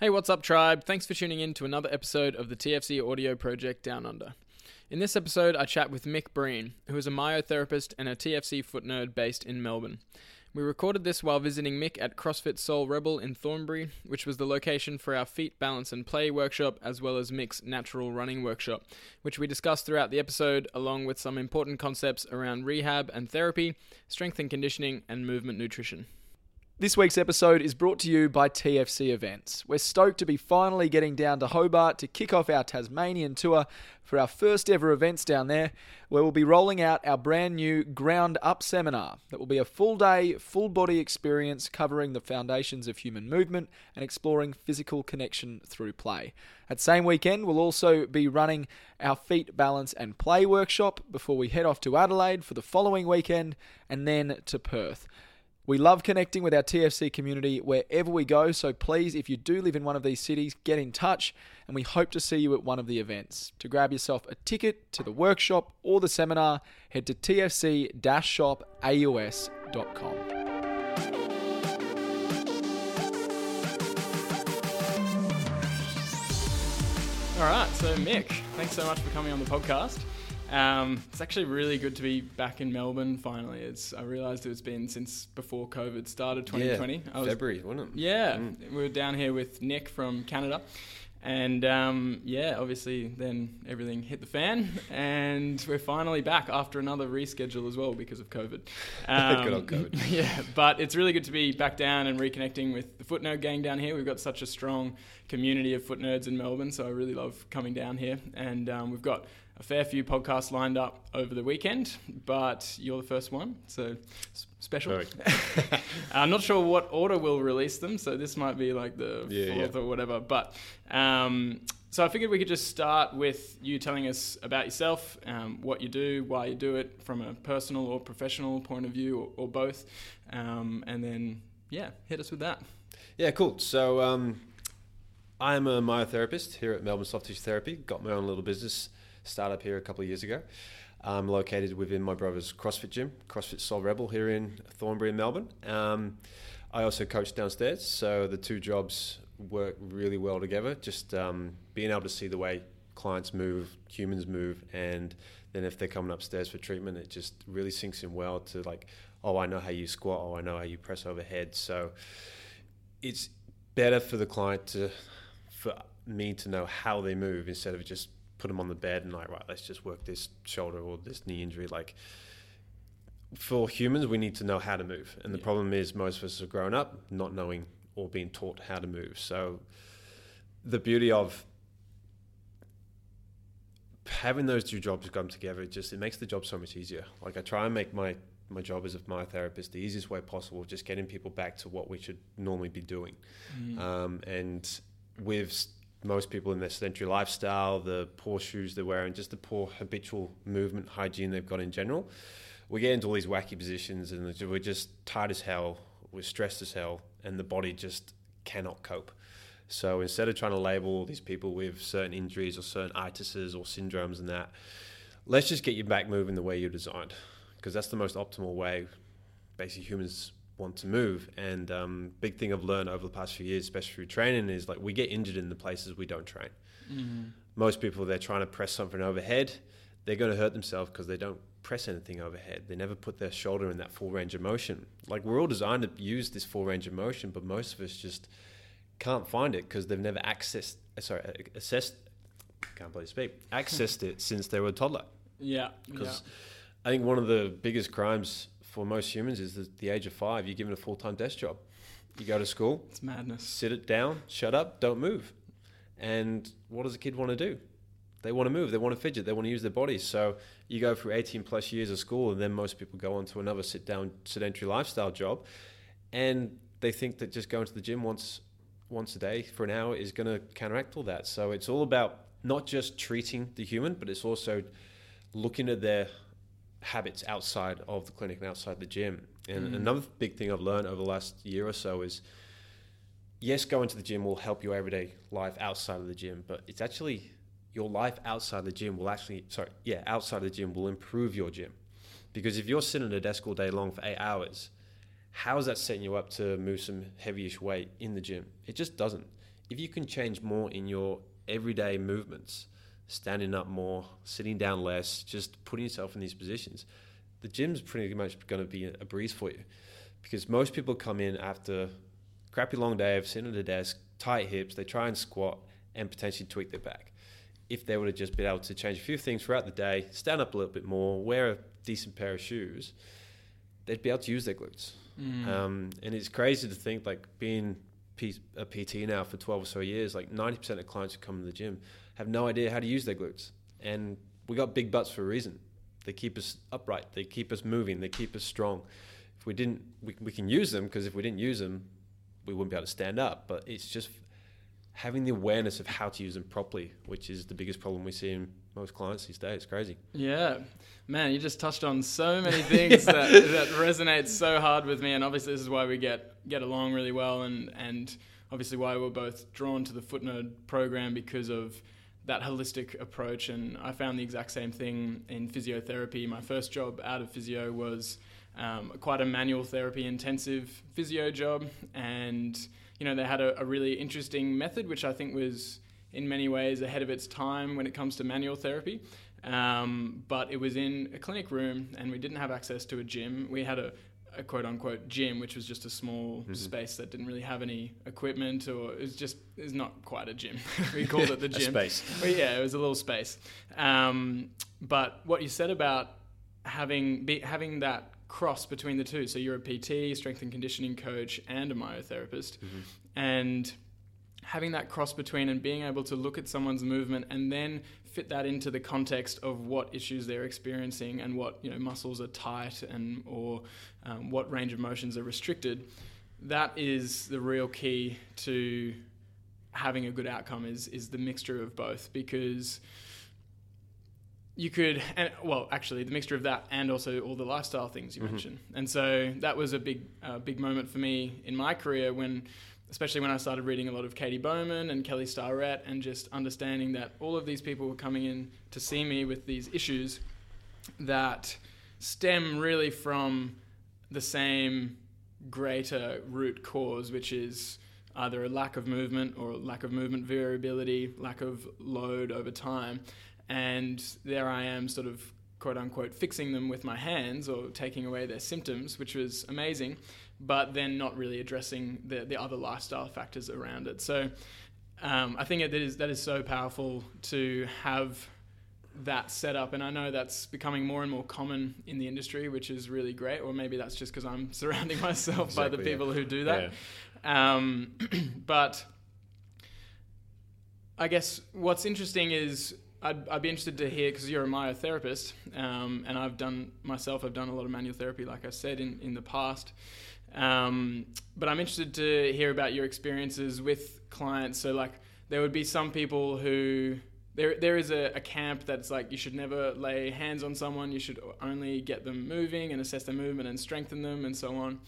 Hey, what's up, tribe? Thanks for tuning in to another episode of the TFC Audio Project Down Under. In this episode, I chat with Mick Breen, who is a myotherapist and a TFC foot nerd based in Melbourne. We recorded this while visiting Mick at CrossFit Soul Rebel in Thornbury, which was the location for our feet balance and play workshop, as well as Mick's natural running workshop, which we discussed throughout the episode, along with some important concepts around rehab and therapy, strength and conditioning, and movement nutrition. This week's episode is brought to you by TFC Events. We're stoked to be finally getting down to Hobart to kick off our Tasmanian tour for our first ever events down there, where we'll be rolling out our brand new Ground Up seminar that will be a full day, full body experience covering the foundations of human movement and exploring physical connection through play. That same weekend, we'll also be running our feet balance and play workshop before we head off to Adelaide for the following weekend and then to Perth. We love connecting with our TFC community wherever we go, so please, if you do live in one of these cities, get in touch and we hope to see you at one of the events. To grab yourself a ticket to the workshop or the seminar, head to tfc shopaus.com. All right, so Mick, thanks so much for coming on the podcast. Um, it's actually really good to be back in Melbourne finally. It's I realised it's been since before COVID started, 2020. Yeah, I was, February, wasn't it? Yeah, we were down here with Nick from Canada. And um, yeah, obviously, then everything hit the fan, and we're finally back after another reschedule as well because of COVID. Um, Good old COVID. Yeah, but it's really good to be back down and reconnecting with the Foot Nerd gang down here. We've got such a strong community of foot nerds in Melbourne, so I really love coming down here. And um, we've got a fair few podcasts lined up over the weekend, but you're the first one, so special. I'm not sure what order we'll release them, so this might be like the Yeah, fourth yeah. or whatever. But um, so I figured we could just start with you telling us about yourself, um, what you do, why you do it, from a personal or professional point of view, or, or both, um, and then yeah, hit us with that. Yeah, cool. So um, I am a myotherapist here at Melbourne Soft Tissue Therapy. Got my own little business startup here a couple of years ago. I'm located within my brother's CrossFit gym, CrossFit Soul Rebel here in Thornbury in Melbourne. Um, I also coach downstairs, so the two jobs work really well together. Just um, being able to see the way clients move, humans move, and then if they're coming upstairs for treatment, it just really sinks in well to like, oh, I know how you squat, oh, I know how you press overhead. So it's better for the client to, for me to know how they move instead of just put them on the bed and like, right, let's just work this shoulder or this knee injury. Like for humans, we need to know how to move. And the Yeah. problem is most of us have grown up not knowing or being taught how to move. So the beauty of having those two jobs come together, it just it makes the job so much easier. Like I try and make my my job as a myotherapist the easiest way possible, just getting people back to what we should normally be doing. Um, and with most people in their sedentary lifestyle, the poor shoes they're wearing, just the poor habitual movement hygiene they've got in general, we get into all these wacky positions and we're just tired as hell, we're stressed as hell, and the body just cannot cope. So instead of trying to label these people with certain injuries or certain itises or syndromes and that, let's just get you back moving the way you're designed, because that's the most optimal way. Basically, humans want to move, and um, big thing I've learned over the past few years, especially through training, is like we get injured in the places we don't train. Most people, they're trying to press something overhead, they're going to hurt themselves because they don't press anything overhead. They never put their shoulder in that full range of motion. Like we're all designed to use this full range of motion, but most of us just can't find it because they've never accessed, uh, sorry, assessed, can't believe speak, accessed it since they were a toddler. Yeah, Because I think one of the biggest crimes for most humans is that the age of five, you're given a full time desk job. You go to school, it's madness. sit it down, shut up, don't move. And what does a kid want to do? They want to move, they want to fidget, they want to use their bodies. So you go through 18 plus years of school, and then most people go on to another sit down, sedentary lifestyle job. And they think that just going to the gym once once a day for an hour is going to counteract all that. So it's all about not just treating the human, but it's also looking at their habits outside of the clinic and outside the gym. And mm. another big thing I've learned over the last year or so is yes, going to the gym will help your everyday life outside of the gym, but it's actually your life outside the gym will actually, sorry, yeah, outside the gym will improve your gym. Because if you're sitting at a desk all day long for eight hours, how is that setting you up to move some heavyish weight in the gym? It just doesn't. if you can change more in your everyday movements, standing up more, sitting down less, just putting yourself in these positions, the gym's pretty much going to be a breeze for you. Because most people come in after crappy long day of sitting at a desk, tight hips, they try and squat and potentially tweak their back. If they would have just been able to change a few things throughout the day, stand up a little bit more, wear a decent pair of shoes, they'd be able to use their glutes. Mm. Um, and it's crazy to think like being P- a PT now for 12 or so years, like 90% of clients who come to the gym have no idea how to use their glutes. And we got big butts for a reason. They keep us upright, they keep us moving, they keep us strong. If we didn't, we, we can use them because if we didn't use them, we wouldn't be able to stand up. But it's just having the awareness of how to use them properly, which is the biggest problem we see in most clients these days. It's crazy. Yeah, man, you just touched on so many things that, that resonate so hard with me, and obviously this is why we get get along really well, and and obviously why we're both drawn to the Foot Nerd program because of that holistic approach. And I found the exact same thing in physiotherapy. My first job out of physio was um, quite a manual therapy intensive physio job, and you know they had a, a really interesting method, which I think was in many ways ahead of its time when it comes to manual therapy. Um, but it was in a clinic room and we didn't have access to a gym. We had a, a quote unquote gym, which was just a small Mhm. space that didn't really have any equipment or it was just, it's not quite a gym. we called it the A gym. space. Well, yeah, it was a little space. Um, but what you said about having be, having that cross between the two, so you're a PT, strength and conditioning coach, and a myotherapist, Mhm. and having that cross between and being able to look at someone's movement and then fit that into the context of what issues they're experiencing and what you know muscles are tight and or um, what range of motions are restricted that is the real key to having a good outcome is is the mixture of both because you could and well actually the mixture of that and also all the lifestyle things you Mhm. mentioned and so that was a big uh, big moment for me in my career when especially when I started reading a lot of Katie Bowman and Kelly Starrett and just understanding that all of these people were coming in to see me with these issues that stem really from the same greater root cause, which is either a lack of movement or lack of movement variability, lack of load over time. And there I am, sort of quote unquote, fixing them with my hands or taking away their symptoms, which was amazing, but then not really addressing the, the other lifestyle factors around it. So um, I think that is, that is so powerful to have that set up and I know that's becoming more and more common in the industry which is really great or maybe that's just because I'm surrounding myself by the Exactly, yeah. people who do that um, but I guess what's interesting is I'd, I'd be interested to hear because you're a myotherapist, um, and I've done myself. I've done a lot of manual therapy, like I said in in the past. Um, but I'm interested to hear about your experiences with clients. So, like, there would be some people who there there is a, a camp that's like you should never lay hands on someone. You should only get them moving and assess their movement and strengthen them and so on.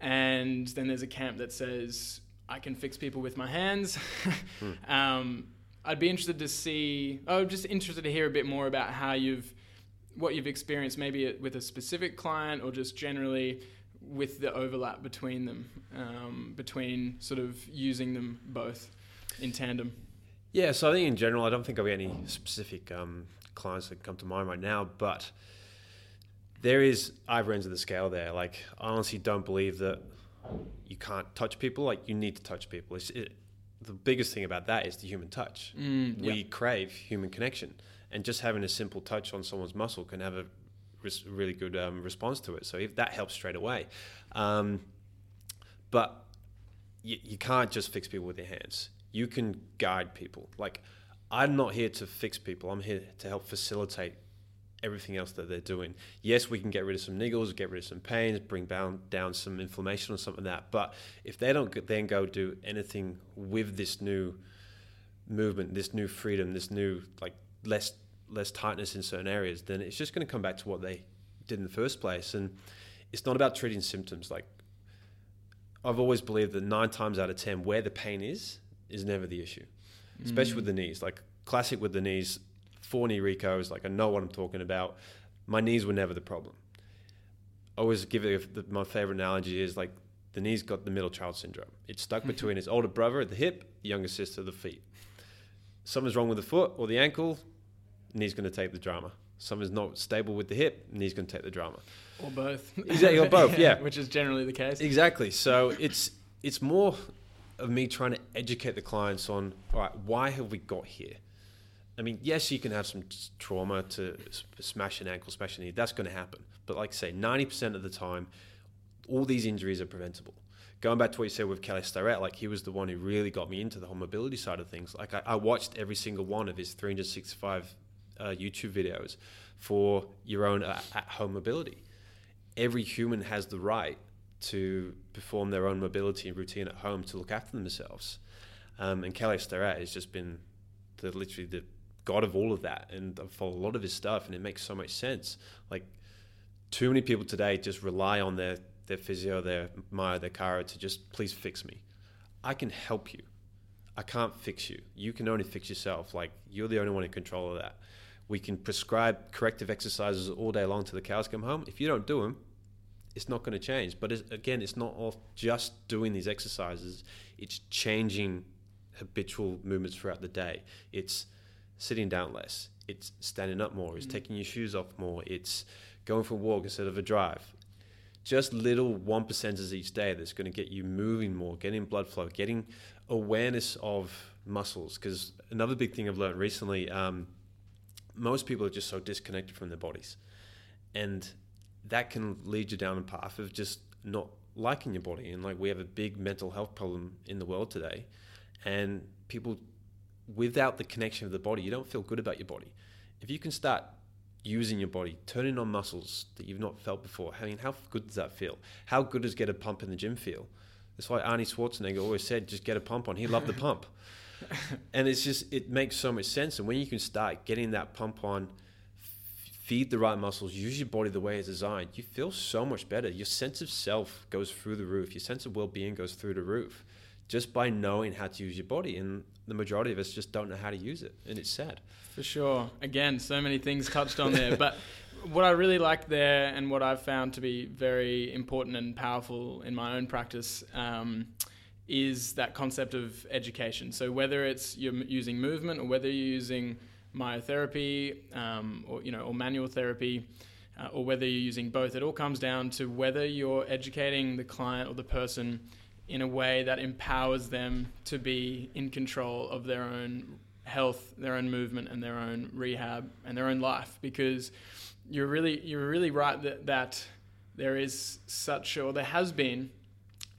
And then there's a camp that says I can fix people with my hands. um, I'd be interested to see. I'm just interested to hear a bit more about how you've, what you've experienced, maybe with a specific client or just generally with the overlap between them, um, between sort of using them both in tandem. Yeah, so I think in general, I don't think I've got any specific um, clients that come to mind right now, but there is either ends of the scale there. Like, I honestly don't believe that you can't touch people. Like, you need to touch people. It's, it, the biggest thing about that is the human touch. Mm, we yeah. crave human connection, and just having a simple touch on someone's muscle can have a res- really good um, response to it. So if that helps straight away, um, but you, you can't just fix people with your hands. You can guide people. Like I'm not here to fix people. I'm here to help facilitate everything else that they're doing. Yes, we can get rid of some niggles, get rid of some pains, bring down down some inflammation or something like that. But if they don't then go do anything with this new movement, this new freedom, this new like less less tightness in certain areas, then it's just going to come back to what they did in the first place. And it's not about treating symptoms. Like I've always believed that nine times out of ten, where the pain is, is never the issue. Especially with the knees. Like classic with the knees, four knee recos. Like I know what I'm talking about. My knees were never the problem. I always give it the, my favorite analogy is like the knee's got the middle child syndrome. It's stuck mm-hmm. between his older brother at the hip, the younger sister at the feet. Something's wrong with the foot or the ankle, knee's going to take the drama. Something's not stable with the hip, knee's going to take the drama. Or both. Exactly, or both, yeah. Which is generally the case. Exactly. So it's it's more of me trying to educate the clients on all right, why have we got here? I mean, yes, you can have some s- trauma to s- smash an ankle, smash a knee. That's going to happen. But like I say, ninety percent of the time, all these injuries are preventable. Going back to what you said with Kelly Starrett, like he was the one who really got me into the whole mobility side of things. Like I, I watched every single one of his 365 uh, YouTube videos for your own uh, at-home mobility. Every human has the right to perform their own mobility and routine at home to look after themselves. Um, and Kelly Starrett has just been the literally the god of all of that, and I follow a lot of his stuff, and it makes so much sense. Like too many people today just rely on their their physio, their myo, their chiro to just please fix me. I can help you. I can't fix you. You can only fix yourself. Like you're the only one in control of that. We can prescribe corrective exercises all day long till the cows come home. If you don't do them, it's not going to change. But it's, again, it's not all just doing these exercises. It's changing habitual movements throughout the day. It's sitting down less. It's standing up more. It's taking your shoes off more. It's going for a walk instead of a drive. Just little one percenters each day that's going to get you moving more, getting blood flow, getting awareness of muscles. Because another big thing I've learned recently, um, most people are just so disconnected from their bodies, and that can lead you down a path of just not liking your body. And like we have a big mental health problem in the world today, and people without the connection of the body, you don't feel good about your body. If you can start using your body, turning on muscles that you've not felt before, I mean, how good does that feel? How good does get a pump in the gym feel? That's why Arnie Schwarzenegger always said, just get a pump on. He loved the pump. and it's just, it makes so much sense. And when you can start getting that pump on, feed the right muscles, use your body the way it's designed, you feel so much better. Your sense of self goes through the roof. Your sense of well being goes through the roof just by knowing how to use your body. And the majority of us just don't know how to use it. And it's sad. For sure. Again, so many things touched on there. but what I really like there and what I've found to be very important and powerful in my own practice um, is that concept of education. So whether it's you're using movement or whether you're using myotherapy um, or, you know, or manual therapy, uh, or whether you're using both, it all comes down to whether you're educating the client or the person in a way that empowers them to be in control of their own health, their own movement, and their own rehab and their own life. Because you're really you're really right that that there is such or there has been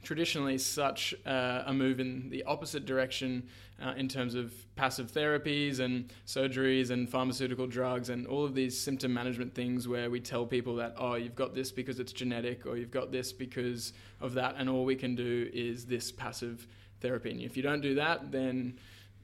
traditionally such uh, a move in the opposite direction uh, in terms of passive therapies and surgeries and pharmaceutical drugs and all of these symptom management things where we tell people that oh you've got this because it's genetic or you've got this because of that and all we can do is this passive therapy and if you don't do that then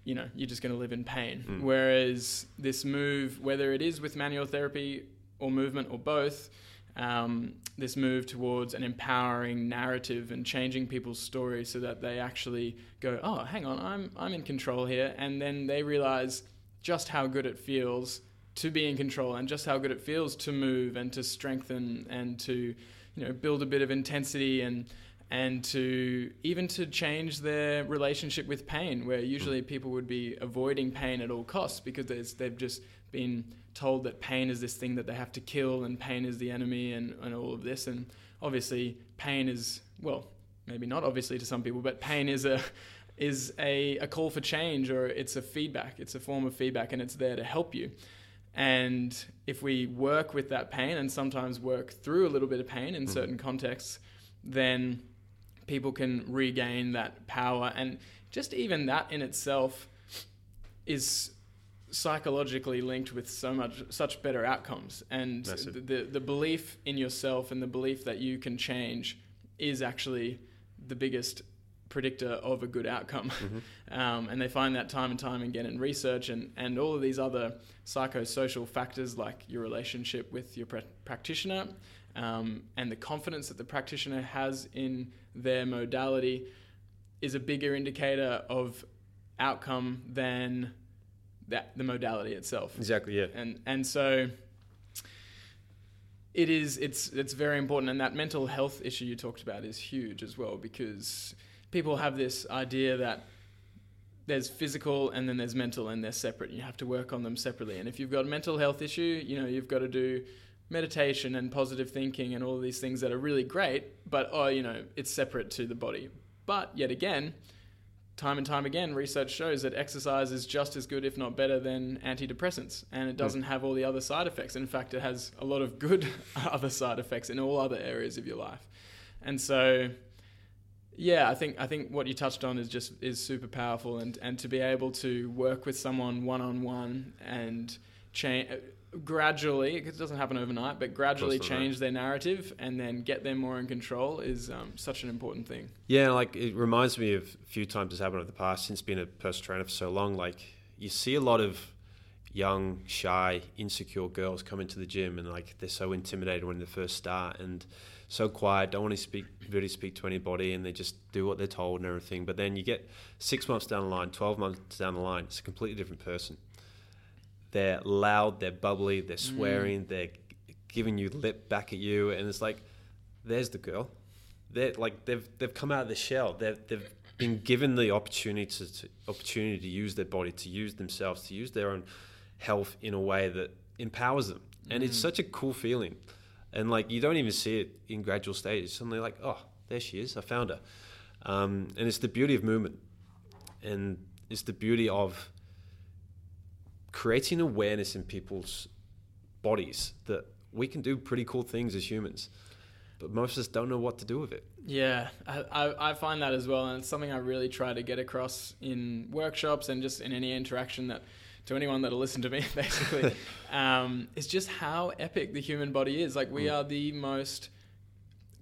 you know you're just going to live in pain Mm. whereas this move whether it is with manual therapy or movement or both um, this move towards an empowering narrative and changing people's stories so that they actually go, oh, hang on, I'm, I'm in control here. And then they realize just how good it feels to be in control and just how good it feels to move and to strengthen and to, you know, build a bit of intensity and, and to even to change their relationship with pain, where usually people would be avoiding pain at all costs because there's, they've just been told that pain is this thing that they have to kill and pain is the enemy and, and all of this. And obviously, pain is, well, maybe not obviously to some people, but pain is a is a, a call for change or it's a feedback. It's a form of feedback and it's there to help you. And if we work with that pain and sometimes work through a little bit of pain in hmm. certain contexts, then people can regain that power. And just even that in itself is psychologically linked with so much such better outcomes. And Massive. the the belief in yourself and the belief that you can change is actually the biggest predictor of a good outcome. Um, and they find that time and time again in research and, and all of these other psychosocial factors like your relationship with your pra- practitioner um, and the confidence that the practitioner has in their modality is a bigger indicator of outcome than that the modality itself. Exactly, yeah. and and so it is it's it's very important. And that mental health issue you talked about is huge as well because people have this idea that there's physical and then there's mental and they're separate. You have to work on them separately. And if you've got a mental health issue you know you've got to do meditation and positive thinking and all these things that are really great but oh you know it's separate to the body. But yet again time and time again, research shows that exercise is just as good, if not better, than antidepressants, and it hmm. doesn't have all the other side effects. In fact, it has a lot of good other side effects in all other areas of your life. And so, yeah, I think I think what you touched on is just is super powerful, and and to be able to work with someone one on one and change gradually, it doesn't happen overnight, but gradually change their narrative and then get them more in control is um, such an important thing. Yeah, like it reminds me of a few times it's happened in the past since being a personal trainer for so long. Like you see a lot of young, shy, insecure girls come into the gym and like they're so intimidated when they first start and so quiet, don't want to speak really speak to anybody and they just do what they're told and everything. But then you get six months down the line, twelve months down the line, it's a completely different person they're loud, they're bubbly, they're mm. swearing, mm. they're giving you lip back at you, and it's like, there's the girl. They're like they've they've come out of the shell. They've they've been given the opportunity to, to opportunity to use their body, to use themselves, to use their own health in a way that empowers them, and mm. it's such a cool feeling. And like you don't even see it in gradual stages. Suddenly, like, oh, there she is. I found her. Um, and it's the beauty of movement, and it's the beauty of creating awareness in people's bodies that we can do pretty cool things as humans but most of us don't know what to do with it. Yeah, I, I, find that as well, and it's something I really try to get across in workshops and just in any interaction that to anyone that'll listen to me, basically, um, is just how epic the human body is. Like we mm. are the most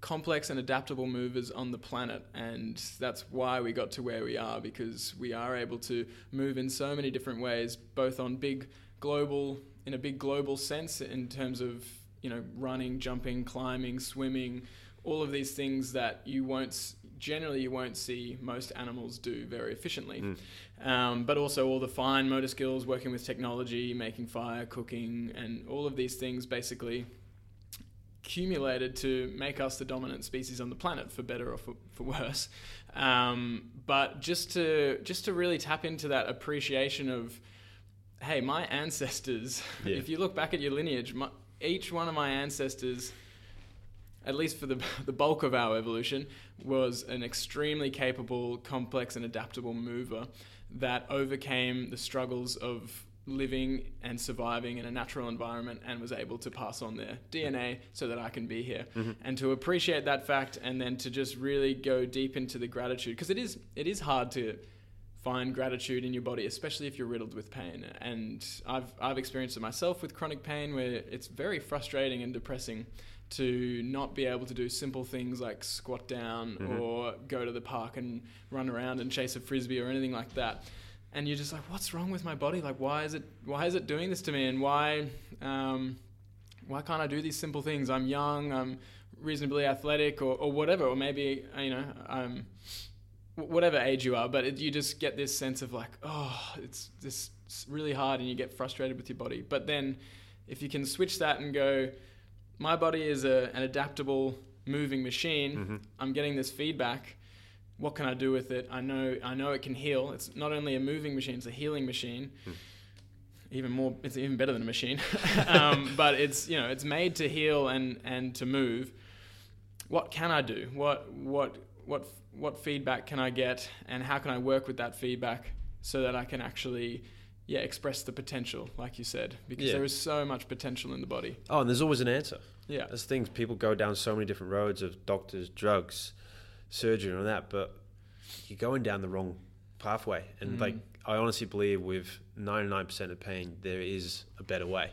complex and adaptable movers on the planet and that's why we got to where we are because we are able to move in so many different ways both on big global in a big global sense in terms of you know running jumping climbing swimming all of these things that you won't generally you won't see most animals do very efficiently mm. um, but also all the fine motor skills working with technology making fire cooking and all of these things basically accumulated to make us the dominant species on the planet, for better or for, for worse. Um, but just to just to really tap into that appreciation of, hey, my ancestors. Yeah. If you look back at your lineage, my, each one of my ancestors, at least for the the bulk of our evolution, was an extremely capable, complex, and adaptable mover that overcame the struggles of living and surviving in a natural environment and was able to pass on their DNA so that I can be here. Mm-hmm. And to appreciate that fact and then to just really go deep into the gratitude because it is it is hard to find gratitude in your body, especially if you're riddled with pain. And I've I've experienced it myself with chronic pain where it's very frustrating and depressing to not be able to do simple things like squat down mm-hmm. or go to the park and run around and chase a frisbee or anything like that and you're just like, what's wrong with my body? Like, why is it why is it doing this to me? And why um, why can't I do these simple things? I'm young, I'm reasonably athletic, or, or whatever, or maybe you know, um, whatever age you are. But it, you just get this sense of like, oh, it's this really hard, and you get frustrated with your body. But then, if you can switch that and go, my body is a, an adaptable moving machine. Mm-hmm. I'm getting this feedback what can I do with it? I know I know it can heal. It's not only a moving machine; it's a healing machine. Hmm. Even more, it's even better than a machine. um, but it's you know it's made to heal and and to move. What can I do? What what what what feedback can I get, and how can I work with that feedback so that I can actually yeah express the potential, like you said, because yeah. there is so much potential in the body. Oh, and there's always an answer. Yeah, there's things people go down so many different roads of doctors, drugs surgery on that, but you're going down the wrong pathway. And mm. like, I honestly believe with 99% of pain, there is a better way.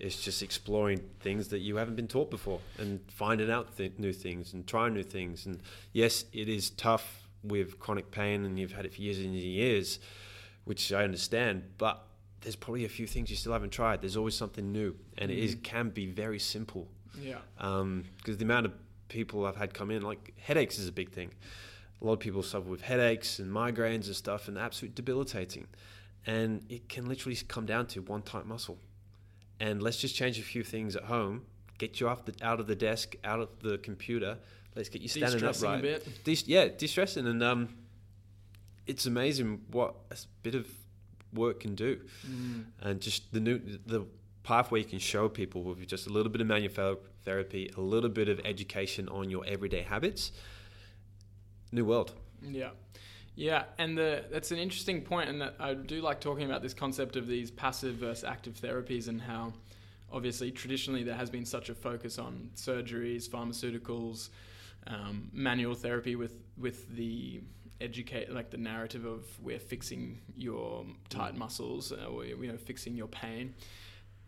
It's just exploring things that you haven't been taught before and finding out th- new things and trying new things. And yes, it is tough with chronic pain and you've had it for years and years, which I understand, but there's probably a few things you still haven't tried. There's always something new, and mm. it is mm. can be very simple. Yeah. Because um, the amount of people I've had come in, like headaches is a big thing. A lot of people suffer with headaches and migraines and stuff, and absolutely debilitating. And it can literally come down to one tight muscle. And let's just change a few things at home, get you off the out of the desk, out of the computer. Let's get you standing De-stressing a bit. De- yeah, de-stressing, and um, it's amazing what a bit of work can do, Mm. and just the new the pathway you can show people with just a little bit of manual therapy, a little bit of education on your everyday habits. New world. Yeah. Yeah, and the, that's an interesting point, and that I do like talking about this concept of these passive versus active therapies and how, obviously, traditionally there has been such a focus on surgeries, pharmaceuticals, um, manual therapy with with the educate like the narrative of we're fixing your tight muscles uh, or you know fixing your pain.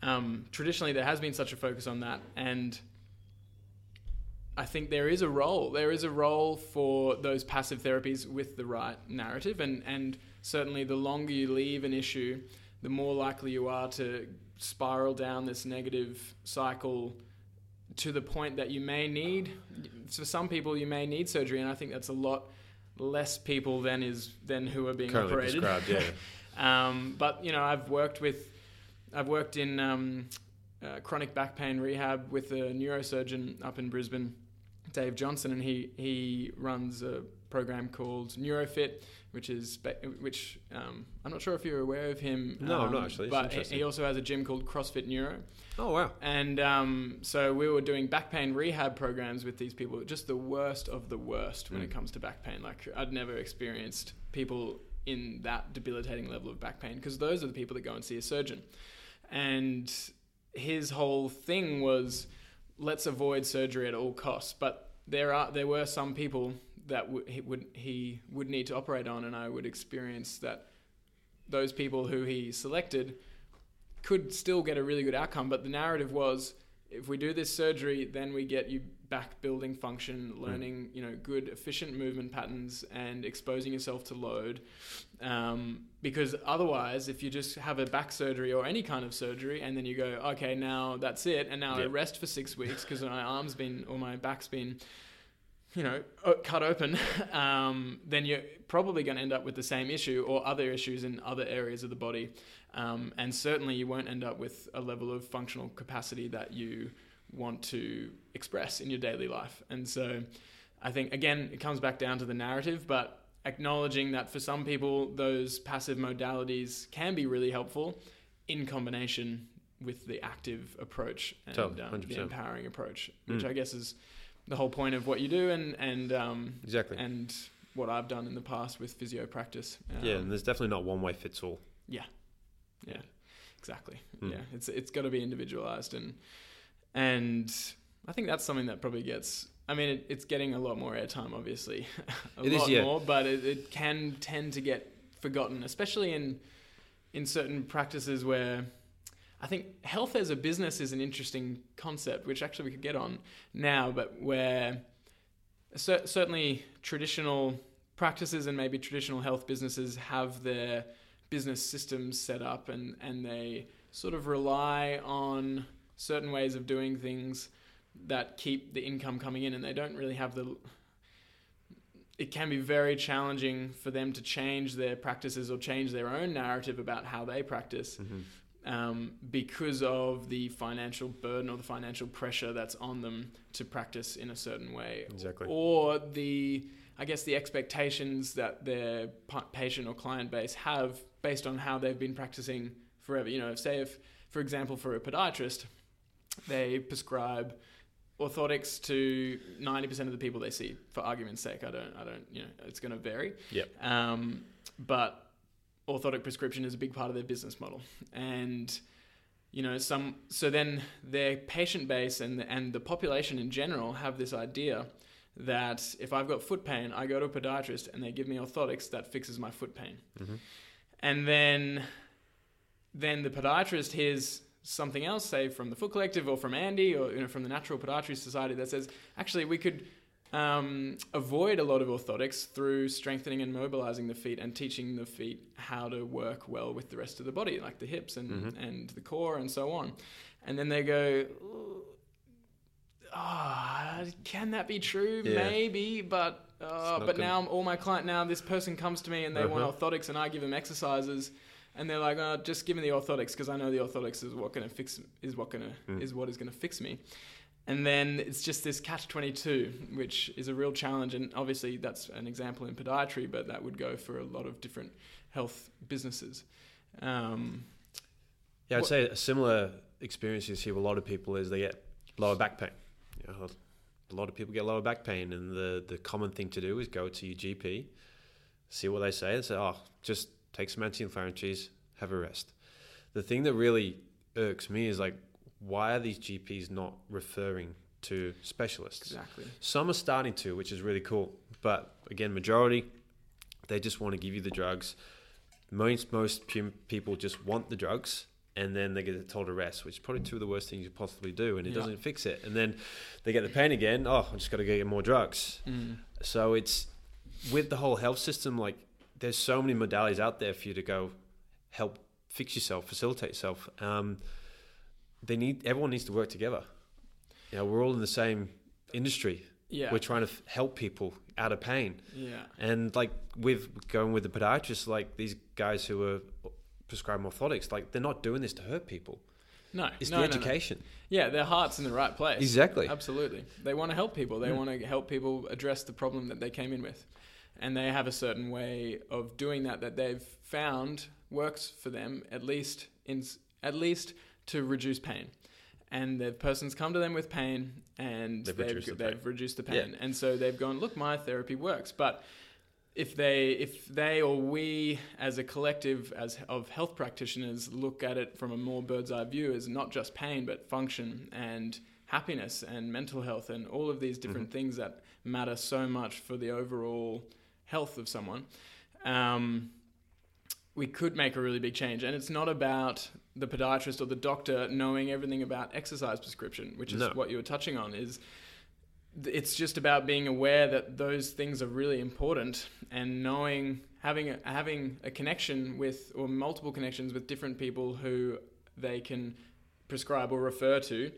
Um, traditionally, there has been such a focus on that, and I think there is a role. There is a role for those passive therapies with the right narrative, and and certainly the longer you leave an issue, the more likely you are to spiral down this negative cycle to the point that you may need. For some people, you may need surgery, and I think that's a lot less people than is than who are being Currently operated. yeah. Um, but you know, I've worked with, I've worked in um, uh, chronic back pain rehab with a neurosurgeon up in Brisbane, Dave Johnson, and he he runs a program called NeuroFit, which is which um, I'm not sure if you're aware of him. No, I'm not um, actually. But he- he also has a gym called CrossFit Neuro. Oh wow. And um, so we were doing back pain rehab programs with these people, just the worst of the worst when Mm. it comes to back pain. Like I'd never experienced people in that debilitating level of back pain because those are the people that go and see a surgeon. And his whole thing was let's avoid surgery at all costs. But there are there were some people that w- he would he would need to operate on, and I would experience that those people who he selected could still get a really good outcome. But the narrative was, if we do this surgery, then we get you back building function, learning, you know, good efficient movement patterns, and exposing yourself to load. Um, because otherwise, if you just have a back surgery or any kind of surgery, and then you go, okay, now that's it, and now I rest for six weeks because my arm's been or my back's been you know, cut open, um, then you're probably going to end up with the same issue or other issues in other areas of the body. Um, and certainly you won't end up with a level of functional capacity that you want to express in your daily life. And so I think, again, it comes back down to the narrative, but acknowledging that for some people, those passive modalities can be really helpful in combination with the active approach and Totally, um, the empowering approach, which Mm. I guess is the whole point of what you do and and um, Exactly. and what I've done in the past with physio practice. Um, yeah, and there's definitely not one way fits all. Yeah. Yeah, exactly. Mm. Yeah, it's it's got to be individualized and and I think that's something that probably gets. I mean, it, it's getting a lot more airtime, obviously, a It is, lot yeah. more, but it, it can tend to get forgotten, especially in in certain practices where I think health as a business is an interesting concept, which actually we could get on now, but where cer- certainly traditional practices and maybe traditional health businesses have their business systems set up and, and they sort of rely on certain ways of doing things that keep the income coming in and they don't really have the it can be very challenging for them to change their practices or change their own narrative about how they practice Mm-hmm. um, because of the financial burden or the financial pressure that's on them to practice in a certain way, Exactly. or the I guess the expectations that their pa- patient or client base have based on how they've been practicing forever. You know, say if, for example, for a podiatrist, they prescribe orthotics to 90% of the people they see for argument's sake i don't i don't you know it's going to vary Yep. um, but orthotic prescription is a big part of their business model and you know some so then their patient base and the, and the population in general have this idea that if i've got foot pain i go to a podiatrist and they give me orthotics that fixes my foot pain Mm-hmm. and then then the podiatrist hears something else, say from the Foot Collective or from Andy or you know from the Natural Podiatry Society, that says actually we could um, avoid a lot of orthotics through strengthening and mobilizing the feet and teaching the feet how to work well with the rest of the body, like the hips and Mhm. and the core and so on. And then they go. Ah, can that be true? Yeah. Maybe, but uh, but now all my client now this person comes to me and they Uh-huh. want orthotics and I give them exercises and they're like, oh, just give me the orthotics because I know the orthotics is what gonna fix is what gonna Mm. is what is gonna fix me. And then it's just this catch twenty two, which is a real challenge. And obviously that's an example in podiatry, but that would go for a lot of different health businesses. Um, Yeah, I'd What- say a similar experience you see with a lot of people is they get lower back pain. You know, a lot of people get lower back pain, and the, the common thing to do is go to your GP, see what they say, and say, oh, just take some anti-inflammatories, have a rest. The thing that really irks me is like, why are these GPs not referring to specialists? exactly. Some are starting to, which is really cool. But again, majority, they just want to give you the drugs. Most most people just want the drugs, and then they get told to rest, which is probably two of the worst things you possibly do, and it Yeah. doesn't fix it. And then they get the pain again. Oh, I just got to go get more drugs. Mm. So it's with the whole health system. Like, there's so many modalities out there for you to go help fix yourself, facilitate yourself. Um, they need everyone needs to work together. You know, we're all in the same industry. Yeah. We're trying to f- help people out of pain, yeah. and like with going with the podiatrists, like these guys who are prescribing orthotics, like they're not doing this to hurt people. No. It's no, the no, no. education. Yeah, their heart's in the right place. Exactly. Absolutely. They want to help people. They Yeah. want to help people address the problem that they came in with. And they have a certain way of doing that that they've found works for them at least in at least to reduce pain. And the person's come to them with pain and They've they've, reduced the they've pain. reduced the Yeah. And so they've gone, look, my therapy works. But if they if they or we as a collective as of health practitioners look at it from a more bird's eye view as not just pain but function and happiness and mental health and all of these different mm-hmm. things that matter so much for the overall health of someone um, we could make a really big change and it's not about the podiatrist or the doctor knowing everything about exercise prescription which is No. what you were touching on is it's just about being aware that those things are really important and knowing having a, having a connection with or multiple connections with different people who they can prescribe or refer to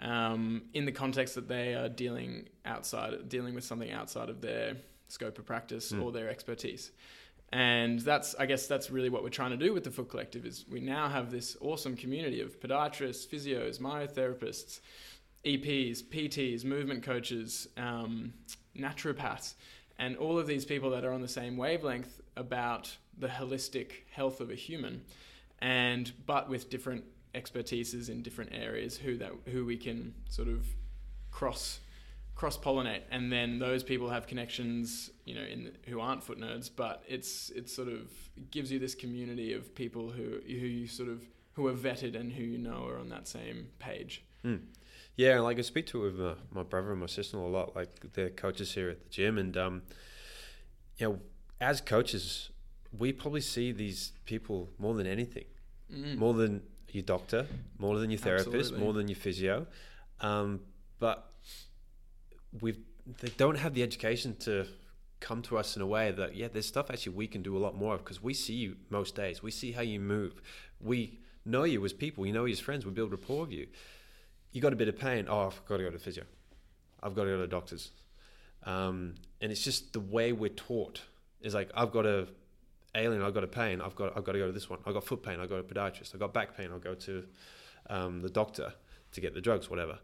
um, in the context that they are dealing outside dealing with something outside of their scope of practice Mm. or their expertise and that's i guess that's really what we're trying to do with the foot collective is we now have this awesome community of podiatrists physios myotherapists EPs, PTs, movement coaches, um, naturopaths, and all of these people that are on the same wavelength about the holistic health of a human, and but with different expertises in different areas who that who we can sort of cross cross pollinate, and then those people have connections, you know, in who aren't foot nerds, but it's it's sort of gives you this community of people who who you sort of who are vetted and who you know are on that same page. Mm. Yeah, and like I speak to it with uh, my brother and my sister a lot. Like they're coaches here at the gym, and um, you know, as coaches, we probably see these people more than anything, Mm. more than your doctor, more than your therapist, Absolutely. more than your physio. Um, but we they don't have the education to come to us in a way that yeah, there's stuff actually we can do a lot more of because we see you most days. We see how you move. We know you as people. We know you as friends. We build rapport with you. You got a bit of pain. Oh, I've got to go to physio. I've got to go to doctors. Um, and it's just the way we're taught is like I've got a alien. I've got a pain. I've got I've got to go to this one. I've got foot pain. I've got a podiatrist. I've got back pain. I'll go to um, the doctor to get the drugs, whatever.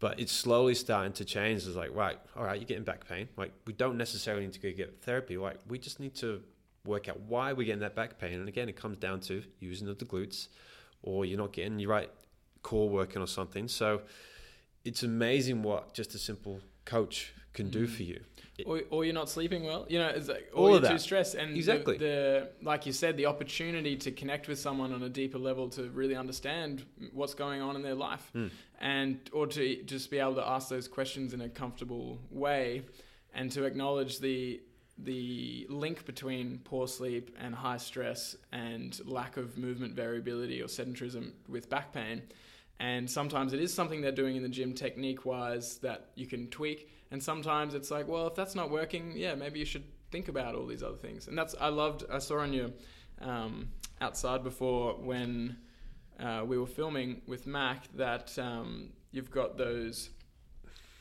But it's slowly starting to change. It's like, right, all right, you're getting back pain. Like, we don't necessarily need to go get therapy. Like, we just need to work out why we're getting that back pain. And again, it comes down to using of the glutes, or you're not getting your right core working or something. So it's amazing what just a simple coach can do Mm. for you. Or, or you're not sleeping well. You know, it's like, All or you're of too that. stressed. And the- Exactly. the, like you said, the opportunity to connect with someone on a deeper level to really understand what's going on in their life, Mm. and or to just be able to ask those questions in a comfortable way, and to acknowledge the the link between poor sleep and high stress and lack of movement variability or sedentarism with back pain. And sometimes it is something they're doing in the gym technique wise that you can tweak. And sometimes it's like, well, if that's not working, yeah, maybe you should think about all these other things. And that's, I loved, I saw on your um, outside before when uh, we were filming with Mac that um, you've got those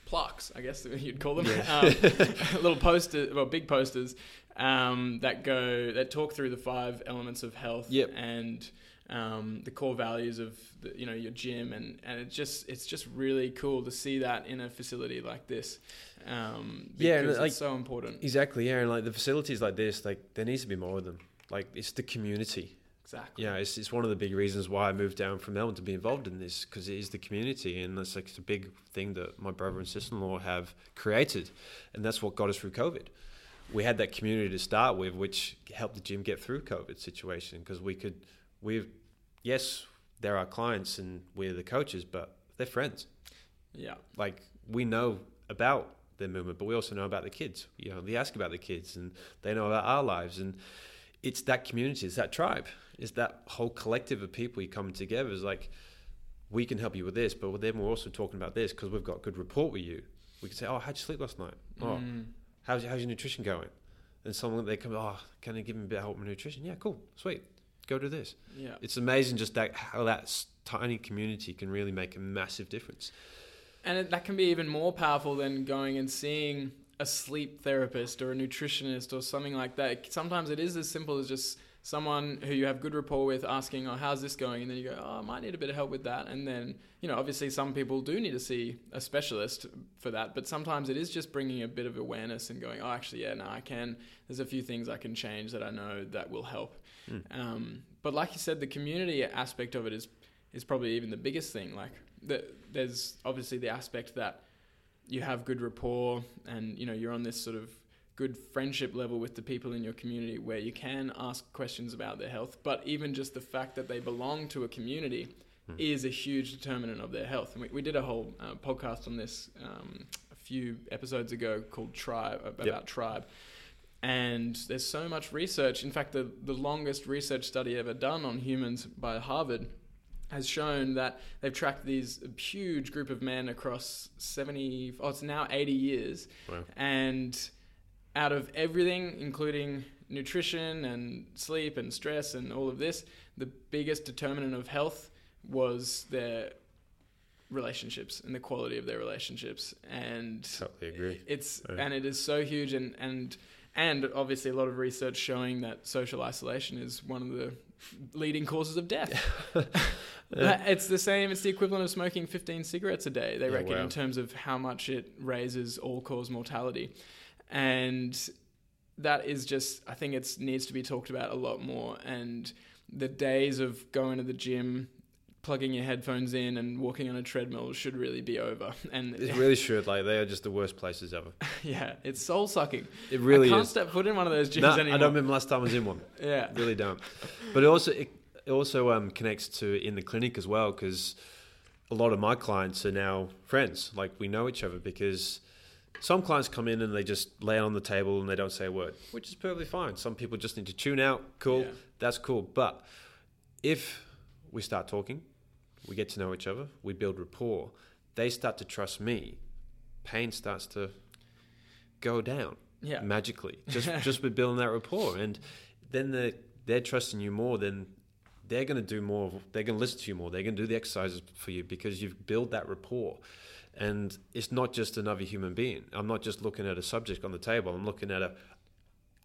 plaques, I guess you'd call them, Yeah. um, little posters, well, big posters um, that go that talk through the five elements of health Yep. and um, the core values of the, you know your gym, and and it's just it's just really cool to see that in a facility like this. Um, Yeah, and, like- it's so important. Exactly, yeah, and like the facilities like this, like there needs to be more of them. Like it's the community. Exactly. Yeah, it's, it's one of the big reasons why I moved down from Melbourne to be involved in this because it is the community, and that's like it's a big thing that my brother and sister-in-law have created, and that's what got us through COVID. We had that community to start with, which helped the gym get through COVID situation because we could, we, yes, they're our clients and we're the coaches, but they're friends. Yeah. Like we know about their movement, but we also know about the kids. You know, they ask about the kids, and they know about our lives, and it's that community, it's that tribe, it's that whole collective of people you come together. Is like we can help you with this, but then we're also talking about this because we've got good rapport with you. We can say, "Oh, how'd you sleep last night? Oh, Mm. how's how's your nutrition going?" And someone they come, "Oh, can I give me a bit of help with nutrition?" Yeah, cool, sweet, go do this. Yeah. It's amazing just that how that tiny community can really make a massive difference. And it, that can be even more powerful than going and seeing a sleep therapist or a nutritionist or something like that. Sometimes it is as simple as just someone who you have good rapport with asking, "Oh, how's this going?" And then you go, "Oh, I might need a bit of help with that." And then, you know, obviously some people do need to see a specialist for that, but sometimes it is just bringing a bit of awareness and going, "Oh, actually, yeah, no, I can. There's a few things I can change that I know that will help." Mm. Um, but like you said, the community aspect of it is is probably even the biggest thing. Like the, there's obviously the aspect that you have good rapport and you know you're on this sort of good friendship level with the people in your community where you can ask questions about their health but even just the fact that they belong to a community Hmm. is a huge determinant of their health and we, we did a whole uh, podcast on this um, a few episodes ago called tribe about Yep. tribe and there's so much research in fact the, the longest research study ever done on humans by harvard has shown that they've tracked these huge group of men across 70 oh it's now 80 years Wow. and out of everything including nutrition and sleep and stress and all of this the biggest determinant of health was their relationships and the quality of their relationships and Totally agree. it's Yeah. and it is so huge and and and obviously a lot of research showing that social isolation is one of the leading causes of death. That- uh, it's the same. It's the equivalent of smoking 15 cigarettes a day. They Yeah, reckon wow. in terms of how much it raises all-cause mortality, and that is just. I think it needs to be talked about a lot more. And the days of going to the gym, plugging your headphones in, and walking on a treadmill should really be over. And It really should. Like they are just the worst places ever. yeah, it's soul sucking. It really I can't is. step foot in one of those gyms No, anymore. I don't remember last time I was in one. Yeah, really don't. But it also it, it also um, connects to in the clinic as well because a lot of my clients are now friends. Like we know each other because some clients come in and they just lay on the table and they don't say a word, which is perfectly fine. Some people just need to tune out. Cool, Yeah. that's cool. But if we start talking, we get to know each other, we build rapport, they start to trust me. Pain starts to go down yeah, magically just just with building that rapport. And then they're, they're trusting you more then they're going to do more they're going to listen to you more they're going to do the exercises for you because you've built that rapport. And it's not just another human being. I'm not just looking at a subject on the table i'm looking at a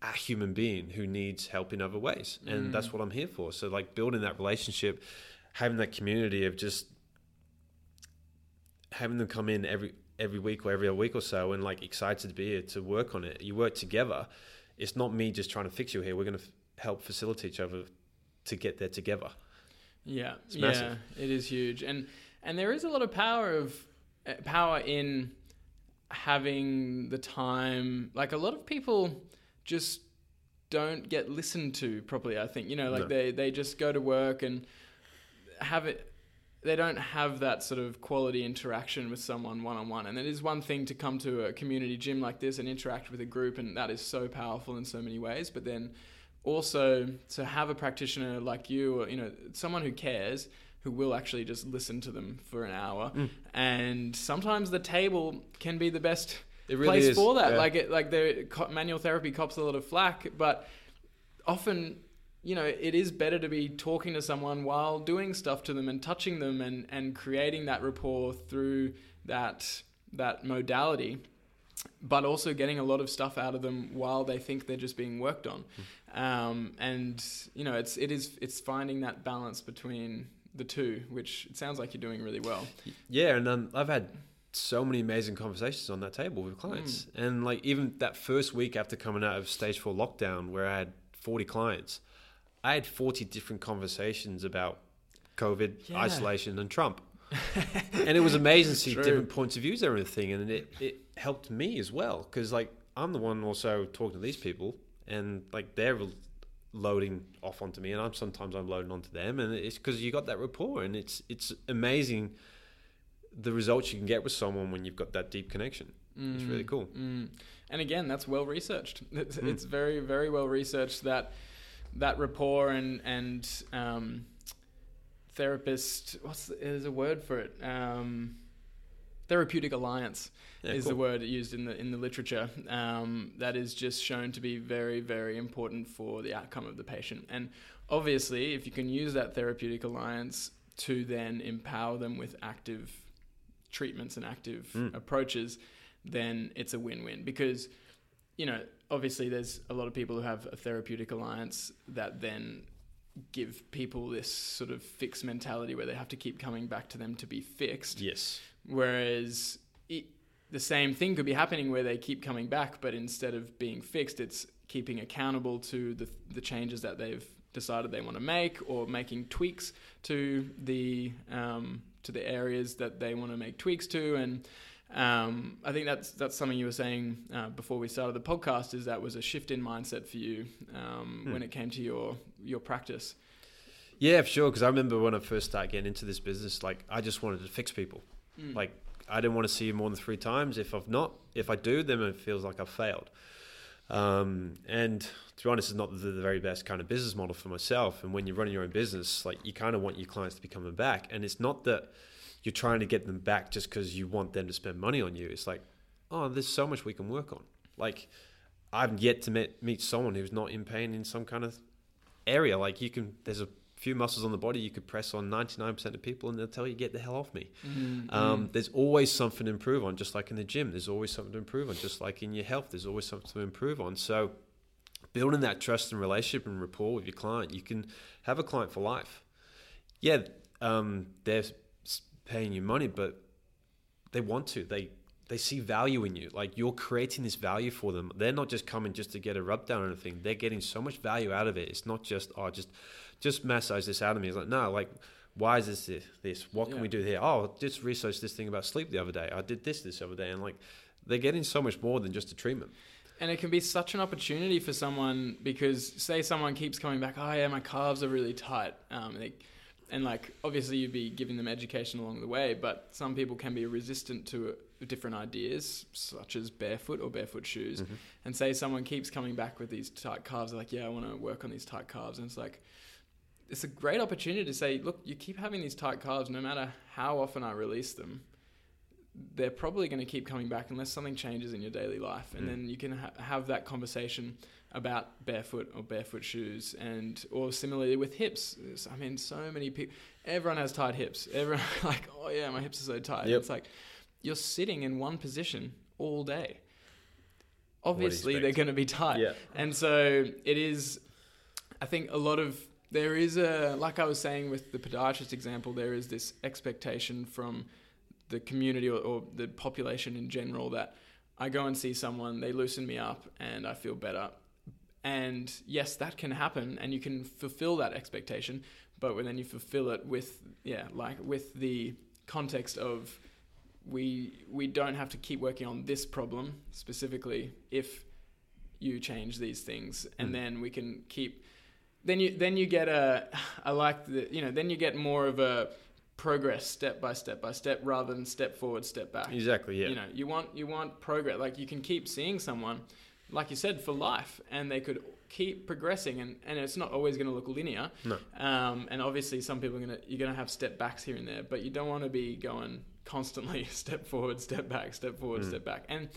a human being who needs help in other ways. And Mm. that's what i'm here for. So like building that relationship having that community of just having them come in every every week or every other week or so and like excited to be here to work on it. You work together. It's not me just trying to fix you here. We're going to f- help facilitate each other to get there together. yeah, It's yeah. It is huge, and and there is a lot of power of uh, power in having the time. Like a lot of people just don't get listened to properly. I think you know, like No. they they just go to work and have it. They don't have that sort of quality interaction with someone one on one. And it is one thing to come to a community gym like this and interact with a group, and that is so powerful in so many ways. But then also to have a practitioner like you, or you know, someone who cares, who will actually just listen to them for an hour. Mm. And sometimes the table can be the best really place is. for that. Yeah. Like it, like the manual therapy cops a lot of flack, but often you know it is better to be talking to someone while doing stuff to them and touching them and and creating that rapport through that that modality, but also getting a lot of stuff out of them while they think they're just being worked on. Um, and you know, it's it is it's finding that balance between the two, which it sounds like you're doing really well. Yeah, and um, I've had so many amazing conversations on that table with clients, and like even that first week after coming out of stage four lockdown, where I had 40 clients, I had 40 different conversations about COVID, Yeah. isolation, and Trump. and it was amazing to see True. different points of views and everything, and it, it helped me as well because like I'm the one also talking to these people, and like they're loading off onto me, and I'm sometimes I'm loading onto them, and it's because you got that rapport, and it's it's amazing the results you can get with someone when you've got that deep connection. It's really cool. Mm. And again, that's well researched. It's, Mm. it's very, very well researched that that rapport and and um, therapist. What's the, there's a word for it? Um, therapeutic alliance Yeah, is cool. the word used in the in the literature. Um, that is just shown to be very, very important for the outcome of the patient. And obviously, if you can use that therapeutic alliance to then empower them with active treatments and active Mm. approaches, then it's a win-win because you know obviously there's a lot of people who have a therapeutic alliance that then give people this sort of fixed mentality where they have to keep coming back to them to be fixed Yes. whereas it, the same thing could be happening where they keep coming back but instead of being fixed it's keeping accountable to the, the changes that they've decided they want to make or making tweaks to the um, to the areas that they want to make tweaks to and um, I think that's that's something you were saying uh, before we started the podcast is that was a shift in mindset for you um, Hmm. when it came to your your practice Yeah, for sure. Because I remember when I first started getting into this business, like I just wanted to fix people. Mm. Like I didn't want to see you more than three times. If I've not, if I do, then it feels like I've failed. Um, and to be honest, it's not the, the very best kind of business model for myself. And when you're running your own business, like you kind of want your clients to be coming back. And it's not that you're trying to get them back just because you want them to spend money on you. It's like, oh, there's so much we can work on. Like I've yet to meet, meet someone who's not in pain in some kind of area. Like you can, there's a few muscles on the body you could press on 99% of people and they'll tell you get the hell off me. Mm, Um, there's always something to improve on, just like in the gym. There's always something to improve on, just like in your health. There's always something to improve on. So, building that trust and relationship and rapport with your client, you can have a client for life. Yeah, um, they're s- paying you money, but they want to. They they see value in you. Like you're creating this value for them. They're not just coming just to get a rub down or anything. They're getting so much value out of it. It's not just oh just just massage this out of me. It's like no, like why is this this? What can Yeah. we do here? Oh, just research this thing about sleep the other day. I did this this other day, and like they're getting so much more than just a treatment. And it can be such an opportunity for someone because, say, someone keeps coming back, oh, yeah, my calves are really tight. Um, they, and, like, obviously, you'd be giving them education along the way, but some people can be resistant to different ideas, such as barefoot or barefoot shoes. Mhm. And say someone keeps coming back with these tight calves, like, yeah, I want to work on these tight calves. And it's like, it's a great opportunity to say, look, you keep having these tight calves, no matter how often I release them, they're probably going to keep coming back unless something changes in your daily life. And Mm. then you can ha- have that conversation about barefoot or barefoot shoes, and or similarly with hips. I mean, so many people. Everyone has tight hips. Everyone like, oh yeah, my hips are so tight. Yep. It's like you're sitting in one position all day. Obviously, they're going to be tight. Yeah. And so it is, I think a lot of, there is a, like I was saying with the podiatrist example, there is this expectation from the community or, or the population in general that I go and see someone, they loosen me up, and I feel better. And yes, that can happen, and you can fulfill that expectation, but when then you fulfill it with, yeah, like with the context of we we don't have to keep working on this problem specifically if you change these things and Mm. then we can keep then you then you get a I like the you know then you get more of a progress step by step by step rather than step forward step back Exactly. Yeah. you know you want you want progress like you can keep seeing someone like you said for life and they could keep progressing and, and it's not always going to look linear No. um, and obviously some people are going to you're going to have step backs here and there but you don't want to be going constantly step forward step back step forward Mm. step back and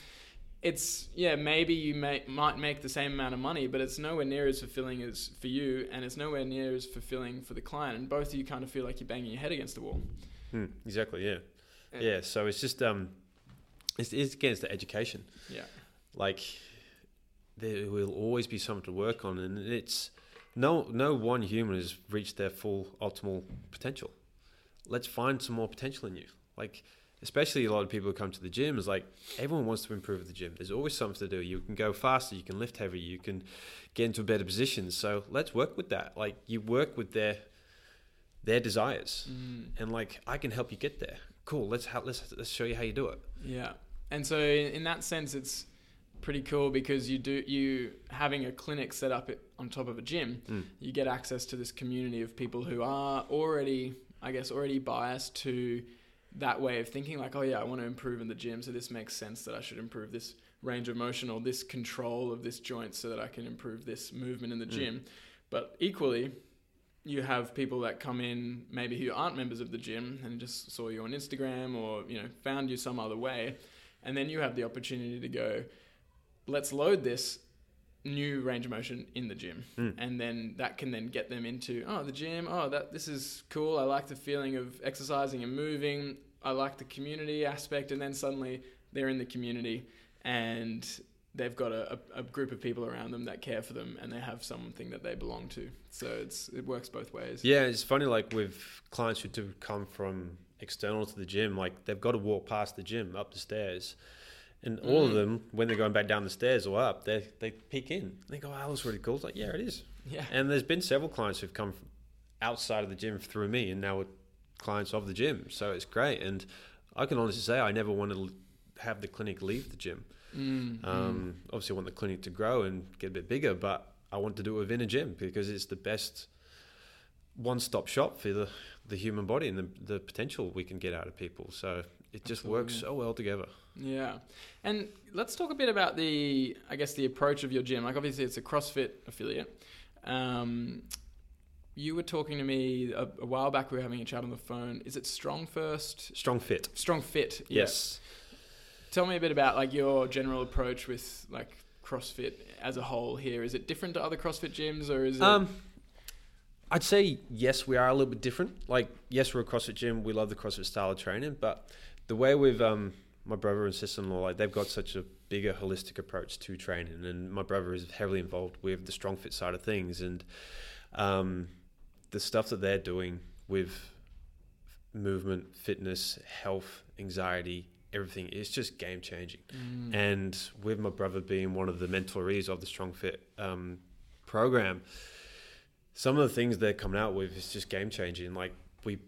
it's yeah maybe you may, might make the same amount of money but it's nowhere near as fulfilling as for you and it's nowhere near as fulfilling for the client and both of you kind of feel like you're banging your head against the wall Hmm, exactly. Yeah. And- Yeah. So it's just um, it's, it's again it's the education. Yeah. Like there will always be something to work on, and it's no no one human has reached their full optimal potential. Let's find some more potential in you. Like especially a lot of people who come to the gym is like everyone wants to improve at the gym. There's always something to do. You can go faster, you can lift heavier, you can get into a better position. So let's work with that. Like you work with their their desires, Mm. and like I can help you get there. Cool. Let's ha- let's let's show you how you do it. Yeah, and so in, that sense, it's pretty cool because you do you having a clinic set up on top of a gym, Mm. you get access to this community of people who are already, I guess, already biased to that way of thinking. Like, oh yeah, I want to improve in the gym, so this makes sense that I should improve this range of motion or this control of this joint so that I can improve this movement in the Mm. gym. But equally, you have people that come in maybe who aren't members of the gym and just saw you on Instagram or you know found you some other way, and then you have the opportunity to go, let's load this new range of motion in the gym, Mm. and then that can then get them into oh the gym oh that this is cool I like the feeling of exercising and moving I like the community aspect, and then suddenly they're in the community and they've got a, a, a group of people around them that care for them and they have something that they belong to. So it's it works both ways. Yeah, it's funny. Like with clients who do come from external to the gym, like they've got to walk past the gym up the stairs, and all of Mm. them, when they're going back down the stairs or up, they they peek in. They go, "Oh, that looks really cool." It's like, yeah, it is. Yeah. And there's been several clients who've come from outside of the gym through me, and now are clients of the gym. So it's great. And I can honestly say, I never wanted to have the clinic leave the gym. Mm, Um, Obviously, I want the clinic to grow and get a bit bigger, but I want to do it within a gym because it's the best one-stop shop for the, the human body and the, the potential we can get out of people. So it just works Absolutely. so well together. Yeah. And let's talk a bit about the, I guess, the approach of your gym. Like, obviously, it's a CrossFit affiliate. Um, you were talking to me a, a while back. We were having a chat on the phone. Is it Strong First? Strong fit. Strong Fit. yeah. Yes. Tell me a bit about like your general approach with like CrossFit as a whole. Here, is it different to other CrossFit gyms, or is it? Um, I'd say yes, we are a little bit different. Like yes, we're a CrossFit gym. We love the CrossFit style of training, but the way with um, my brother and sister-in-law, like they've got such a bigger holistic approach to training, and my brother is heavily involved with the strong fit side of things, and um, the stuff that they're doing with movement, fitness, health, anxiety, everything is just game changing. Mm. And with my brother being one of the mentorees of the Strong Fit um, program, some of the things they're coming out with is just game changing. Like we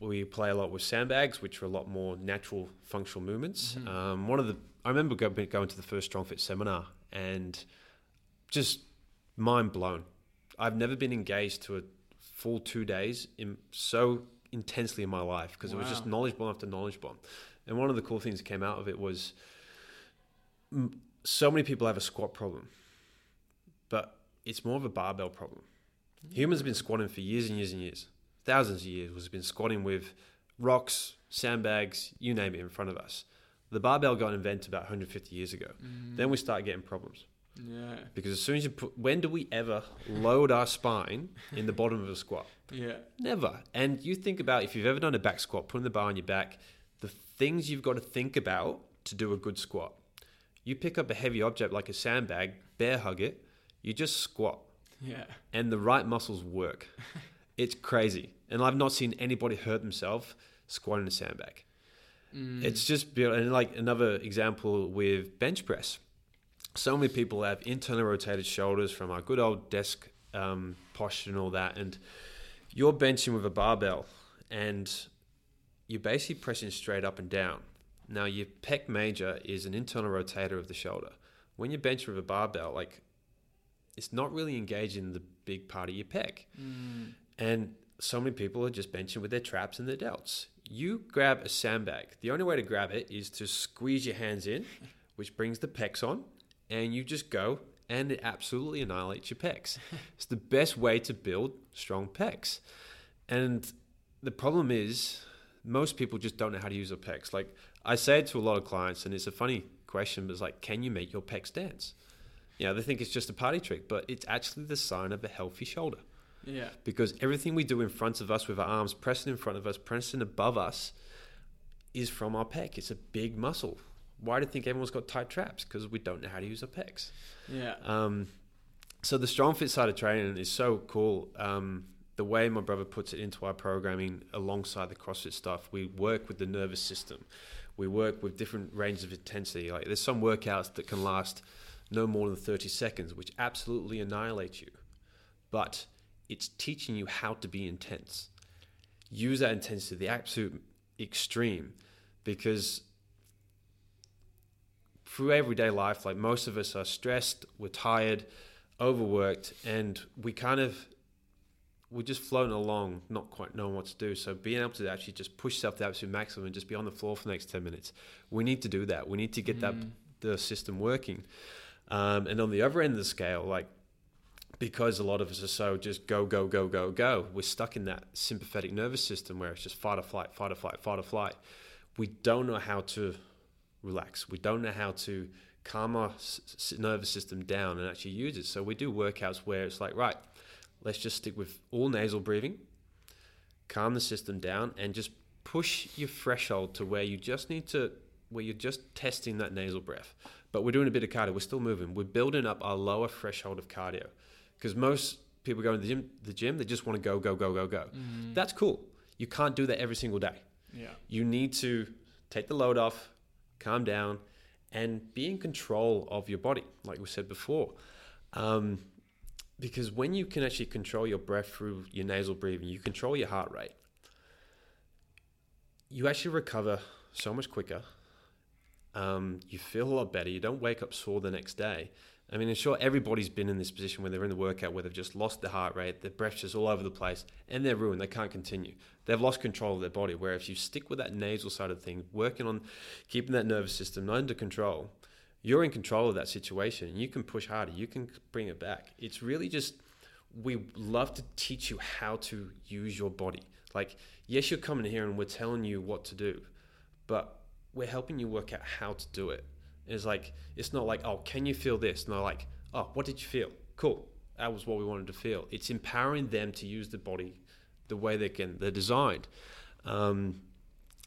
we play a lot with sandbags, which are a lot more natural functional movements. Mhm. Um, one of the I remember go, going to the first Strong Fit seminar and just mind blown. I've never been engaged to a full two days in so intensely in my life because it was just knowledge bomb after knowledge bomb. And one of the cool things that came out of it was m- so many people have a squat problem, but it's more of a barbell problem. Humans have been squatting for years and years and years, thousands of years. We've been squatting with rocks, sandbags, you name it, in front of us. The barbell got invented about 150 years ago. Mm. Then we start getting problems Yeah. because as soon as you put, when do we ever load our spine in the bottom of a squat? Yeah. Never. And you think about if you've ever done a back squat, putting the bar on your back, the things you've got to think about to do a good squat. You pick up a heavy object like a sandbag, bear hug it, you just squat, Yeah. and the right muscles work. it's crazy. And I've not seen anybody hurt themselves squatting a sandbag. Mm. It's just beautiful. And like another example with bench press. So many people have internally rotated shoulders from our good old desk um, posture and all that. And you're benching with a barbell and you're basically pressing straight up and down. Now, your pec major is an internal rotator of the shoulder. When you bench with a barbell, like it's not really engaging the big part of your pec. Mm. And so many people are just benching with their traps and their delts. You grab a sandbag. The only way to grab it is to squeeze your hands in, which brings the pecs on, and you just go and it absolutely annihilates your pecs. it's the best way to build strong pecs. And the problem is most people just don't know how to use their pecs. Like I say it to a lot of clients and it's a funny question, but it's like, can you make your pecs dance? You know, they think it's just a party trick, but it's actually the sign of a healthy shoulder Yeah. because everything we do in front of us with our arms pressing in front of us, pressing above us, is from our pec. It's a big muscle. Why do you think everyone's got tight traps? Because we don't know how to use our pecs. Yeah. Um, so the strong fit side of training is so cool. Um, the way my brother puts it into our programming alongside the CrossFit stuff, we work with the nervous system. We work with different ranges of intensity. Like there's some workouts that can last no more than 30 seconds, which absolutely annihilate you. But it's teaching you how to be intense. Use that intensity to the absolute extreme because through everyday life, like most of us are stressed, we're tired, overworked, and we kind of we're just floating along, not quite knowing what to do. So being able to actually just push yourself to the absolute maximum and just be on the floor for the next ten minutes, we need to do that. We need to get mm. that the system working. Um, and on the other end of the scale, like because a lot of us are so just go, go, go, go, go, we're stuck in that sympathetic nervous system where it's just fight or flight, fight or flight, fight or flight. We don't know how to relax. We don't know how to calm our nervous system down and actually use it. So we do workouts where it's like, right, let's just stick with all nasal breathing, calm the system down, and just push your threshold to where you just need to, where you're just testing that nasal breath. But we're doing a bit of cardio. We're still moving. We're building up our lower threshold of cardio because most people go to the gym, the gym, they just want to go, go, go, go, go. Mm. That's cool. You can't do that every single day. Yeah. You need to take the load off, calm down, and be in control of your body, like we said before. Um, because when you can actually control your breath through your nasal breathing, you control your heart rate, you actually recover so much quicker. Um, you feel a lot better. You don't wake up sore the next day. I mean, I'm sure everybody's been in this position when they're in the workout where they've just lost their heart rate, their breath's just all over the place, and they're ruined. They can't continue. They've lost control of their body. Where if you stick with that nasal side of things, working on keeping that nervous system under control, you're in control of that situation. You can push harder. You can bring it back. It's really just we love to teach you how to use your body. Like, yes, you're coming here and we're telling you what to do, but we're helping you work out how to do it. It's like it's not like oh, can you feel this? No, like oh, what did you feel? Cool, that was what we wanted to feel. It's empowering them to use the body the way they can. They're designed, um,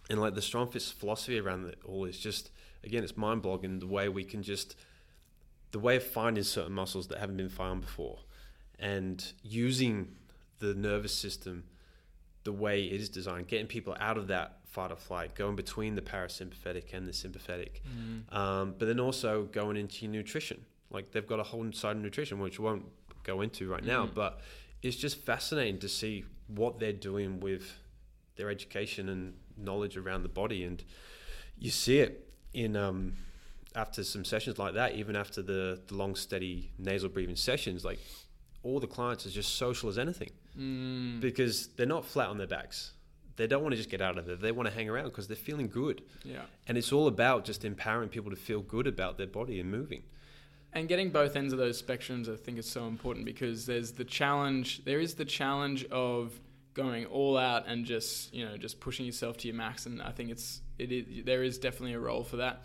and like the StrongFit philosophy around it all is just again, it's mind blogging the way we can just the way of finding certain muscles that haven't been found before, and using the nervous system the way it is designed, getting people out of that fight or flight, going between the parasympathetic and the sympathetic, mm. um, but then also going into your nutrition. Like they've got a whole side of nutrition, which we won't go into right now, mm. but it's just fascinating to see what they're doing with their education and knowledge around the body, and you see it in um, after some sessions like that, even after the, the long steady nasal breathing sessions, like all the clients are just social as anything mm. because they're not flat on their backs they don't want to just get out of there. They want to hang around because they're feeling good. Yeah. And it's all about just empowering people to feel good about their body and moving. And getting both ends of those spectrums, I think, is so important because there's the challenge. There is the challenge of going all out and just you know just pushing yourself to your max, and I think it's it is, there is definitely a role for that.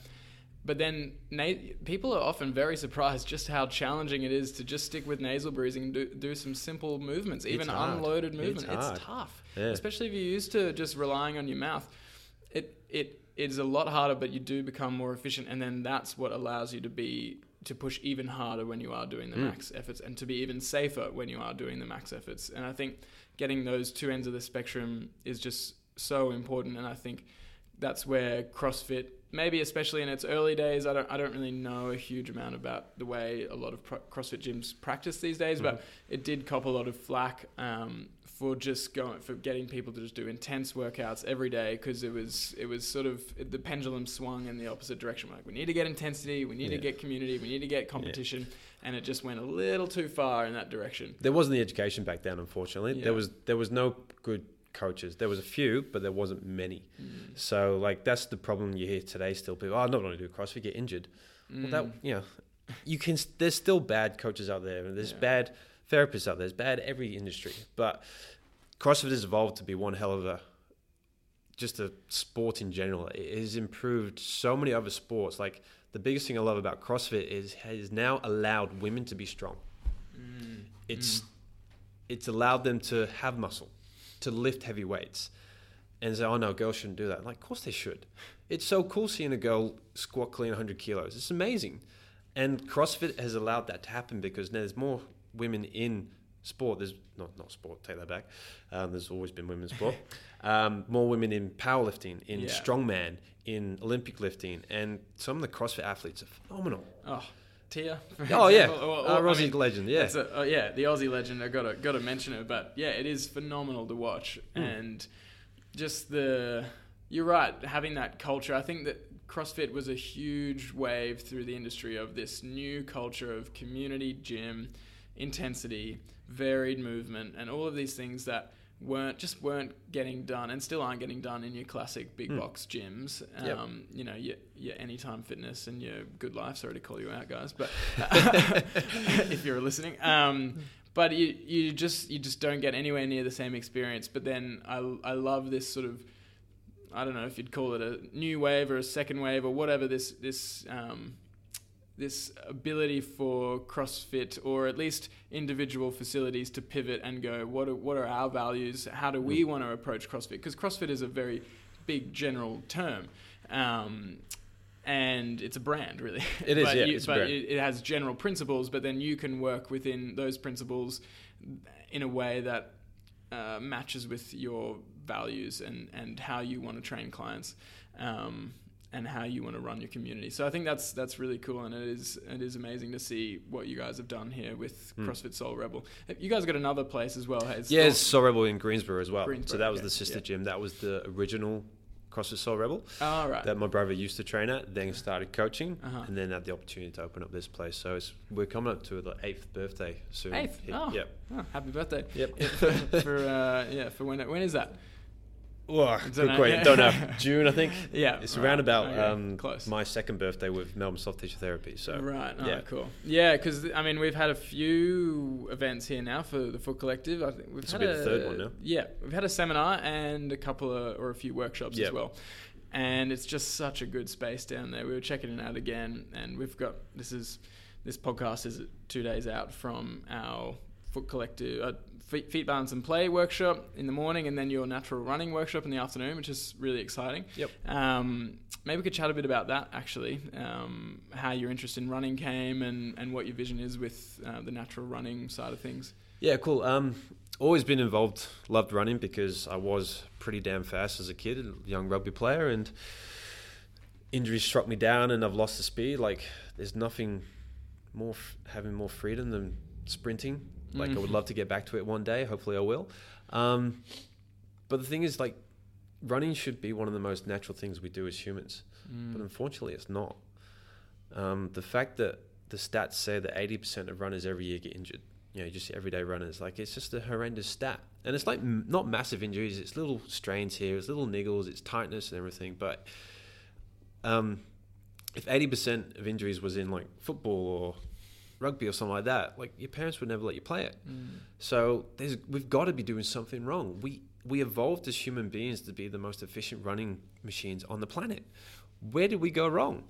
But then na- people are often very surprised just how challenging it is to just stick with nasal breathing and do, do some simple movements, even unloaded movement. It's, it's tough, yeah. especially if you're used to just relying on your mouth. It it is a lot harder, but you do become more efficient, and then that's what allows you to be to push even harder when you are doing the mm. max efforts, and to be even safer when you are doing the max efforts. And I think getting those two ends of the spectrum is just so important, and I think that's where CrossFit maybe especially in its early days, I don't I don't really know a huge amount about the way a lot of pro- CrossFit gyms practice these days, mm-hmm. but it did cop a lot of flack um, for just going for getting people to just do intense workouts every day because it was it was sort of the pendulum swung in the opposite direction. Like we need to get intensity, we need yeah. to get community, we need to get competition. Yeah. And it just went a little too far in that direction. There wasn't the education back then, unfortunately. Yeah. There was there was no good coaches. There was a few, but there wasn't many. Mm. So like that's the problem you hear today. Still, people, oh, I'm not going to do CrossFit, get injured. Mm. Well, that mm. you know, you can. There's still bad coaches out there, and there's yeah. bad therapists out there. There's bad every industry, but CrossFit has evolved to be one hell of a just a sport in general. It has improved so many other sports. Like the biggest thing I love about CrossFit is has now allowed women to be strong. Mm. It's mm. it's allowed them to have muscle to lift heavy weights. and say, "Oh no, girls shouldn't do that." Like, of course they should. It's so cool seeing a girl squat clean 100 kilos. It's amazing, and CrossFit has allowed that to happen because now there's more women in sport. There's not not sport. Take that back. Um, there's always been women's sport. um, more women in powerlifting, in Yeah. strongman, in Olympic lifting, and some of the CrossFit athletes are phenomenal. Oh, Tia. Oh yeah, or- or, uh, I mean, legend. Yeah, a, oh, yeah, the Aussie legend. I gotta gotta mention it, but yeah, it is phenomenal to watch, Hmm. and just the you're right having that culture. I think that CrossFit was a huge wave through the industry of this new culture of community gym, intensity, varied movement, and all of these things that weren't just weren't getting done and still aren't getting done in your classic big Mm. box gyms. Yep. Um, you know, your, your Anytime Fitness and your Goodlife. Sorry to call you out, guys, but if you're listening. Um, but you, you just you just don't get anywhere near the same experience. But then I, I love this sort of I don't know if you'd call it a new wave or a second wave or whatever this this um, this ability for CrossFit or at least individual facilities to pivot and go what are, what are our values? How do we want to approach CrossFit? Because CrossFit is a very big general term. Um, and it's a brand, really. It is, but yeah, you- it's but brand. It, it has general principles, but then you can work within those principles in a way that uh, matches with your values and, and how you want to train clients um, and how you want to run your community. So I think that's that's really cool, and it is it is amazing to see what you guys have done here with Hmm. CrossFit Soul Rebel. You guys got another place as well. hey? It's Yeah, Soul- Rebel in Greensborough as well. so that was okay, the sister yeah. gym. That was the original CrossFit Soul Rebel Oh, right. that my brother used to train at. Then started coaching, Uh-huh. and then had the opportunity to open up this place. So it's, we're coming up to the eighth birthday soon. Eighth? Oh. Yep. Oh, happy birthday. Yep. for uh, yeah, for when when is that? Don't good know. question. Don't know. June, I think. Yeah, It's right. around about Okay, um, close. my second birthday with Melbourne Soft Tissue Therapy. So right. Oh, yeah. cool. Yeah, because I mean, we've had a few events here now for the Foot Collective. I think we've This had a the third one now. Yeah, we've had a seminar and a couple of or a few workshops Yeah. as well. And it's just such a good space down there. We were checking it out again, and we've got this is this podcast is two days out from our Foot Collective uh, feet, feet balance and play workshop in the morning, and then your natural running workshop in the afternoon, which is really exciting. Yep. Um, maybe we could chat a bit about that actually, um, how your interest in running came, and, and what your vision is with uh, the natural running side of things. Yeah, cool. Um, always been involved, loved running because I was pretty damn fast as a kid, a young rugby player, and injuries struck me down, and I've lost the speed. Like, there's nothing more f- having more freedom than sprinting. Like, I would Mhm. love to get back to it one day. Hopefully, I will. Um, but the thing is, like, running should be one of the most natural things we do as humans, but unfortunately, it's not. Um, the fact that the stats say that 80% of runners every year get injured you know, just everyday runners. Like it's just a horrendous stat, and it's like m- not massive injuries. It's little strains here, it's little niggles, it's tightness and everything. But um, if eighty percent of injuries was in like football or rugby or something like that, like your parents would never let you play it. So there's we've got to be doing something wrong. We we evolved as human beings to be the most efficient running machines on the planet. Where did we go wrong?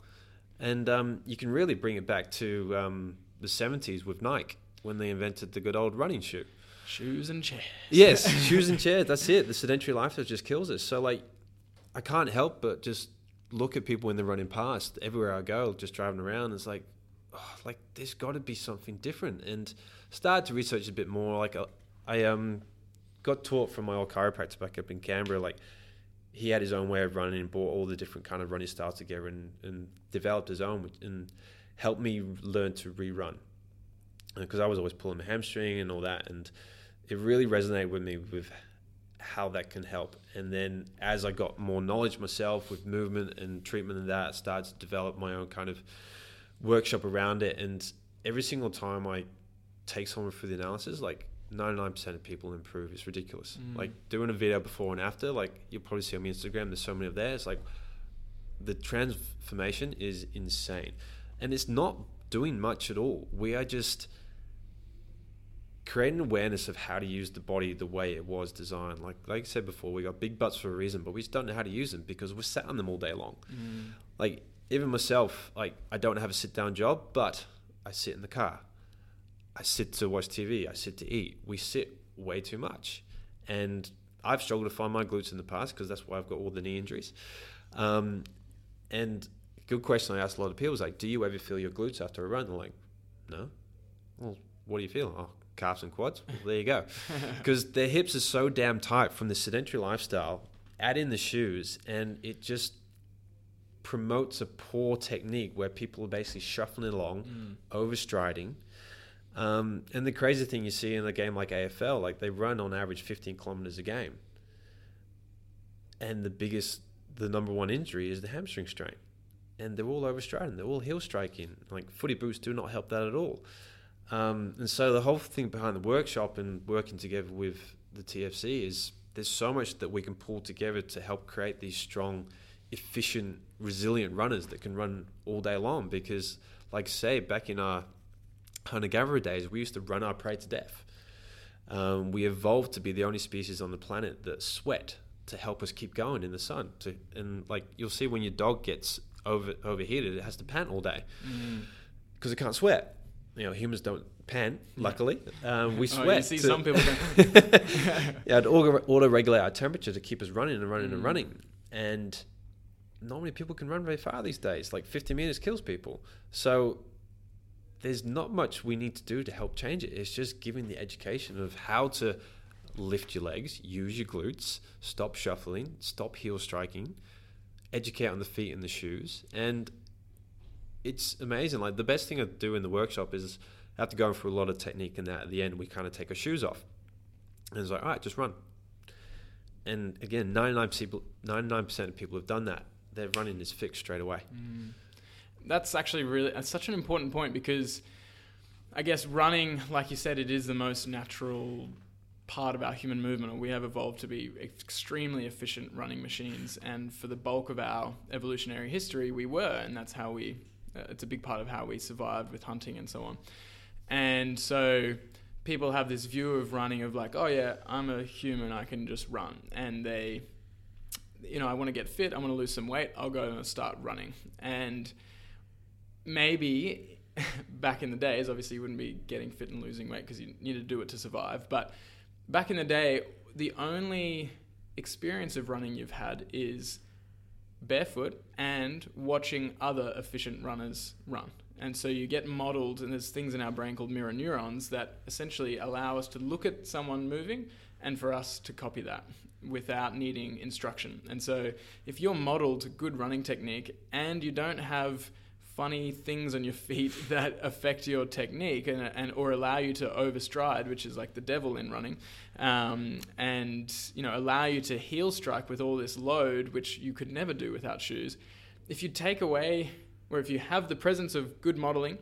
And um, you can really bring it back to um, the 70s with Nike when they invented the good old running shoe. Shoes and chairs. Yes, shoes and chairs. That's it. The sedentary lifestyle just kills us. So like, I can't help but just look at people when they're running past everywhere I go, just driving around. It's like, oh, like there's got to be something different. And started to research a bit more. Like uh, I um got taught from my old chiropractor back up in Canberra. Like he had his own way of running and brought all the different kind of running styles together and, and developed his own and helped me learn to rerun because I was always pulling my hamstring and all that, and it really resonated with me with how that can help. And then as I got more knowledge myself with movement and treatment and that, I started to develop my own kind of workshop around it. And every single time I take someone through the analysis, like 99% of people improve. It's ridiculous. Mm. Like doing a video before and after, like you'll probably see on my Instagram, there's so many of there. It's like the transformation is insane. And it's not doing much at all. We are just creating awareness of how to use the body the way it was designed. Like like I said before, we got big butts for a reason, but we just don't know how to use them because we're sat on them all day long. Mm. Like even myself, like I don't have a sit down job, but I sit in the car. I sit to watch TV. I sit to eat. We sit way too much, and I've struggled to find my glutes in the past because that's why I've got all the knee injuries. Um, and good question I ask a lot of people is like, do you ever feel your glutes after a run? They're like, no. Well, what do you feel? Oh, calves and quads. Well, there you go. Because their hips are so damn tight from the sedentary lifestyle. Add in the shoes, and it just promotes a poor technique where people are basically shuffling along, Mm. overstriding. Um, and the crazy thing you see in a game like AFL, like they run on average 15 kilometers a game. And the biggest, the number one injury is the hamstring strain. And they're all overstriding, they're all heel striking. Like footy boots do not help that at all. Um, and so the whole thing behind the workshop and working together with the TFC is there's so much that we can pull together to help create these strong, efficient, resilient runners that can run all day long. Because, like say, back in our hunter gatherer days, we used to run our prey to death. Um, we evolved to be the only species on the planet that sweat to help us keep going in the sun. To and like you'll see when your dog gets over overheated, it has to pant all day Mm. because it can't sweat. You know, humans don't pant. Luckily, um, we Oh, sweat. you see to- some people. yeah, to auto, regulate our temperature to keep us running and running and Mm. running. And not many people can run very far these days. Like 50 meters kills people. So there's not much we need to do to help change it. It's just giving the education of how to lift your legs, use your glutes, stop shuffling, stop heel striking, educate on the feet and the shoes. And it's amazing. Like the best thing I do in the workshop is after going through a lot of technique and that at the end we kind of take our shoes off. And it's like, all right, just run. And again, 99 people, 99% of people have done that. Their running is fixed straight away. Mm. That's actually really that's such an important point because I guess running, like you said, it is the most natural part of our human movement. We have evolved to be extremely efficient running machines, and for the bulk of our evolutionary history, we were, and that's how we. Uh, it's a big part of how we survived with hunting and so on. And so people have this view of running of like, oh yeah, I'm a human, I can just run, and they you know, I want to get fit, I want to lose some weight, I'll go and start running. And maybe back in the days, obviously you wouldn't be getting fit and losing weight because you need to do it to survive. But back in the day, the only experience of running you've had is barefoot and watching other efficient runners run. And so you get modeled, and there's things in our brain called mirror neurons that essentially allow us to look at someone moving and for us to copy that without needing instruction. And so if you're modeled good running technique and you don't have funny things on your feet that affect your technique and, and or allow you to overstride, which is like the devil in running, um, and you know allow you to heel strike with all this load, which you could never do without shoes. If you take away, or if you have the presence of good modeling,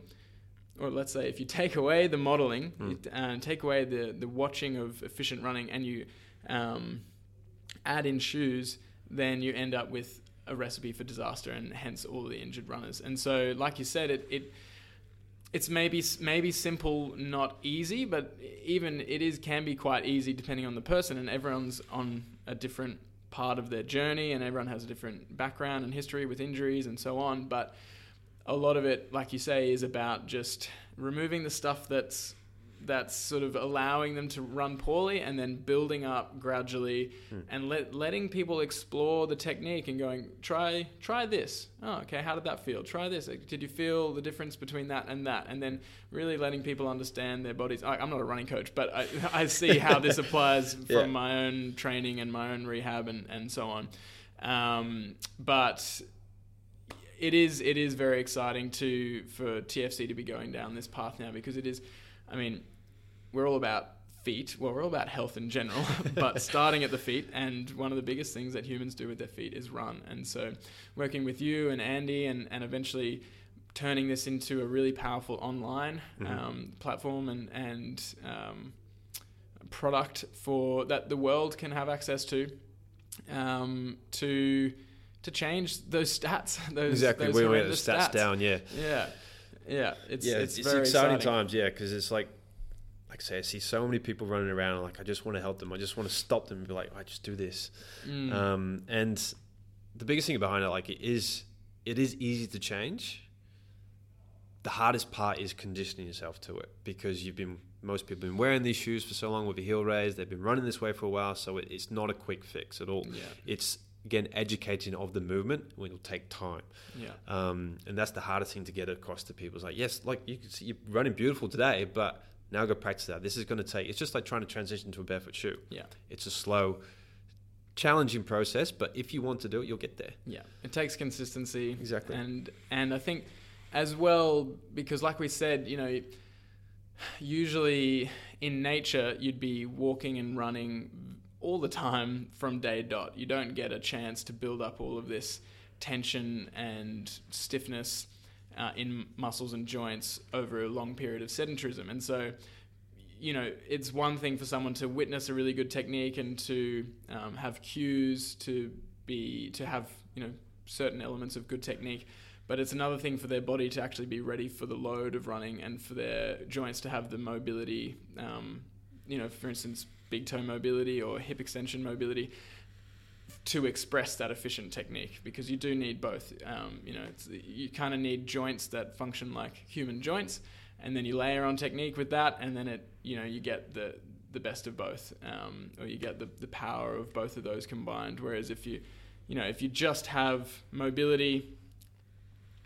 or let's say if you take away the modeling Mm. and take away the the watching of efficient running, and you um, add in shoes, then you end up with a recipe for disaster, and hence all the injured runners. And so, like you said, it, it it's maybe maybe simple, not easy, but even it is can be quite easy depending on the person, and everyone's on a different part of their journey, and everyone has a different background and history with injuries and so on. But a lot of it, like you say, is about just removing the stuff that's that's sort of allowing them to run poorly and then building up gradually Hmm. and let, letting people explore the technique and going try try this. Oh okay how did that feel? Try this. Did you feel the difference between that and that? And then really letting people understand their bodies. I, i'm not a running coach but i, I see how this applies from Yeah. my own training and my own rehab and, and so on. Um, but it is it is very exciting to for TFC to be going down this path now because it is I mean we're all about feet well we're all about health in general but starting at the feet and one of the biggest things that humans do with their feet is run and so working with you and Andy and, and eventually turning this into a really powerful online Mhm. um, platform and and um, product for that the world can have access to um, to to change those stats. Those, exactly. those we get the stats, down. Yeah. Yeah, yeah. It's yeah, it's, it's, very exciting, exciting, times. Yeah, because it's like, like I say, I see so many people running around. Like, I just want to help them. I just want to stop them and be like, I just do this. Mm. Um, and the biggest thing behind it, like, it is, it is easy to change. The hardest part is conditioning yourself to it because you've been most people have been wearing these shoes for so long with a heel raise. They've been running this way for a while, so it, it's not a quick fix at all. Yeah. It's again educating of the movement. When It will take time, Yeah. um, and that's the hardest thing to get across to people. It's like, yes, like you can see you're running beautiful today, but now go practice that. This is going to take. It's just like trying to transition to a barefoot shoe. Yeah. It's a slow, challenging process, but if you want to do it, you'll get there. Yeah, it takes consistency. Exactly. And and I think as well because like we said, you know, usually in nature you'd be walking and running all the time from day dot. You don't get a chance to build up all of this tension and stiffness uh, in muscles and joints over a long period of sedentarism. And so you know, it's one thing for someone to witness a really good technique and to um, have cues to be to have you know certain elements of good technique, but it's another thing for their body to actually be ready for the load of running and for their joints to have the mobility. Um, you know, for instance, big toe mobility or hip extension mobility to express that efficient technique because you do need both. Um, you know, it's, you kind of need joints that function like human joints, and then you layer on technique with that, and then it you know you get the the best of both, um, or you get the the power of both of those combined. Whereas if you you know if you just have mobility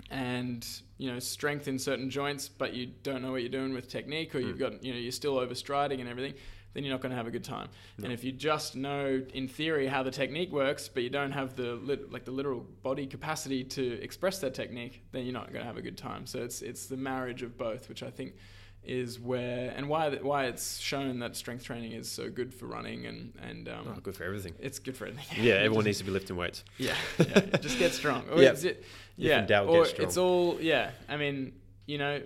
and you know strength in certain joints, but you don't know what you're doing with technique, or you've got you know you're still overstriding and everything, then you're not going to have a good time. And if you just know in theory how the technique works, but you don't have the lit, like the literal body capacity to express that technique, then you're not going to have a good time. So it's it's the marriage of both, which I think is where and why th- why it's shown that strength training is so good for running and and um, Oh, good for everything. it's good for everything. Yeah, everyone needs to be lifting weights. Yeah, yeah, just get strong. Or Yeah. is it, yeah, get or strong. it's all yeah. I mean, you know,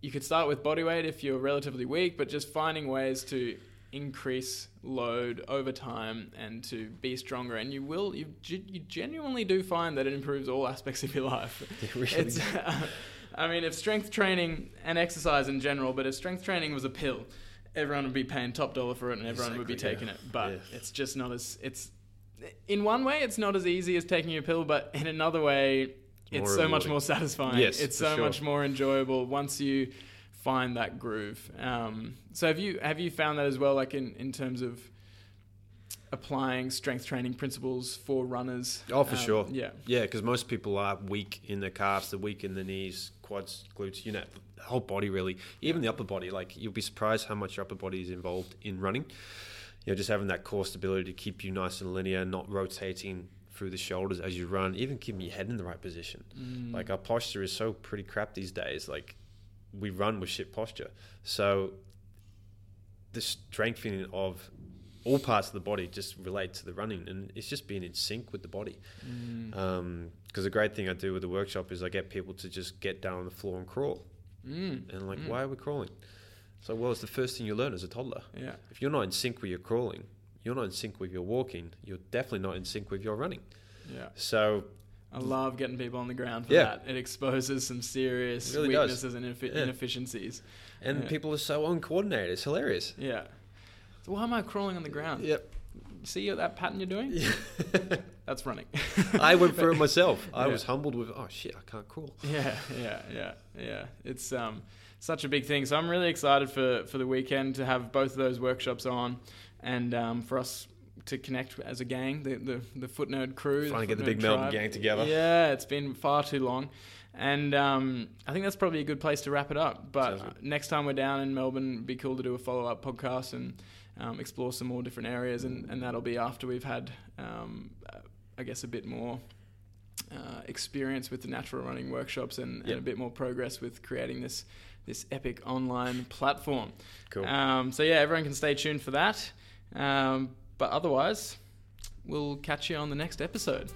you could start with body weight if you're relatively weak, but just finding ways to increase load over time and to be stronger, and you will you you genuinely do find that it improves all aspects of your life. It really It's, I mean, if strength training and exercise in general, but if strength training was a pill, everyone would be paying top dollar for it, and everyone would be taking yeah. it. But Yeah. it's just not as it's. In one way, it's not as easy as taking a pill, but in another way, it's More so much more satisfying. Yes, it's so sure. much more enjoyable once you find that groove. Um, so have you have you found that as well? Like in in terms of applying strength training principles for runners. Oh, for Um, sure. Yeah. Yeah, because most people are weak in the calves, they're weak in the knees, quads, glutes, you know, the whole body really. Even the upper body. Like you'll be surprised how much your upper body is involved in running. You know, just having that core stability to keep you nice and linear, not rotating through the shoulders as you run, even keeping your head in the right position. Mm. Like our posture is so pretty crap these days. Like we run with shit posture. So the strengthening of all parts of the body just relate to the running, and it's just being in sync with the body. Mm. Because the great thing I do with the workshop is I get people to just get down on the floor and crawl. Mm. And like, Mm. why are we crawling? So, well, it's the first thing you learn as a toddler. Yeah. If you're not in sync with your crawling, you're not in sync with your walking, you're definitely not in sync with your running. Yeah. So, I love getting people on the ground for Yeah. that. It exposes some serious really does. weaknesses and ineffi- Yeah. inefficiencies. and Yeah. people are so uncoordinated. It's hilarious. Yeah. So why am I crawling on the ground? Yep. See that pattern you're doing? That's running. I went through it myself. I was humbled with, oh shit, I can't crawl. Yeah, yeah, yeah, yeah. It's um such a big thing. So I'm really excited for for the weekend to have both of those workshops on, and um, for us to connect as a gang, the the, the Foot Nerd crew. Finally get the big Nerd Melbourne gang together. Yeah, it's been far too long. And um, I think that's probably a good place to wrap it up. But next time we're down in Melbourne, it'd be cool to do a follow up podcast and um, explore some more different areas. And, and that'll be after we've had, um, I guess, a bit more uh, experience with the natural running workshops and, and a bit more progress with creating this this epic online platform. Cool. Um, so yeah, everyone can stay tuned for that. Um, but otherwise, we'll catch you on the next episode.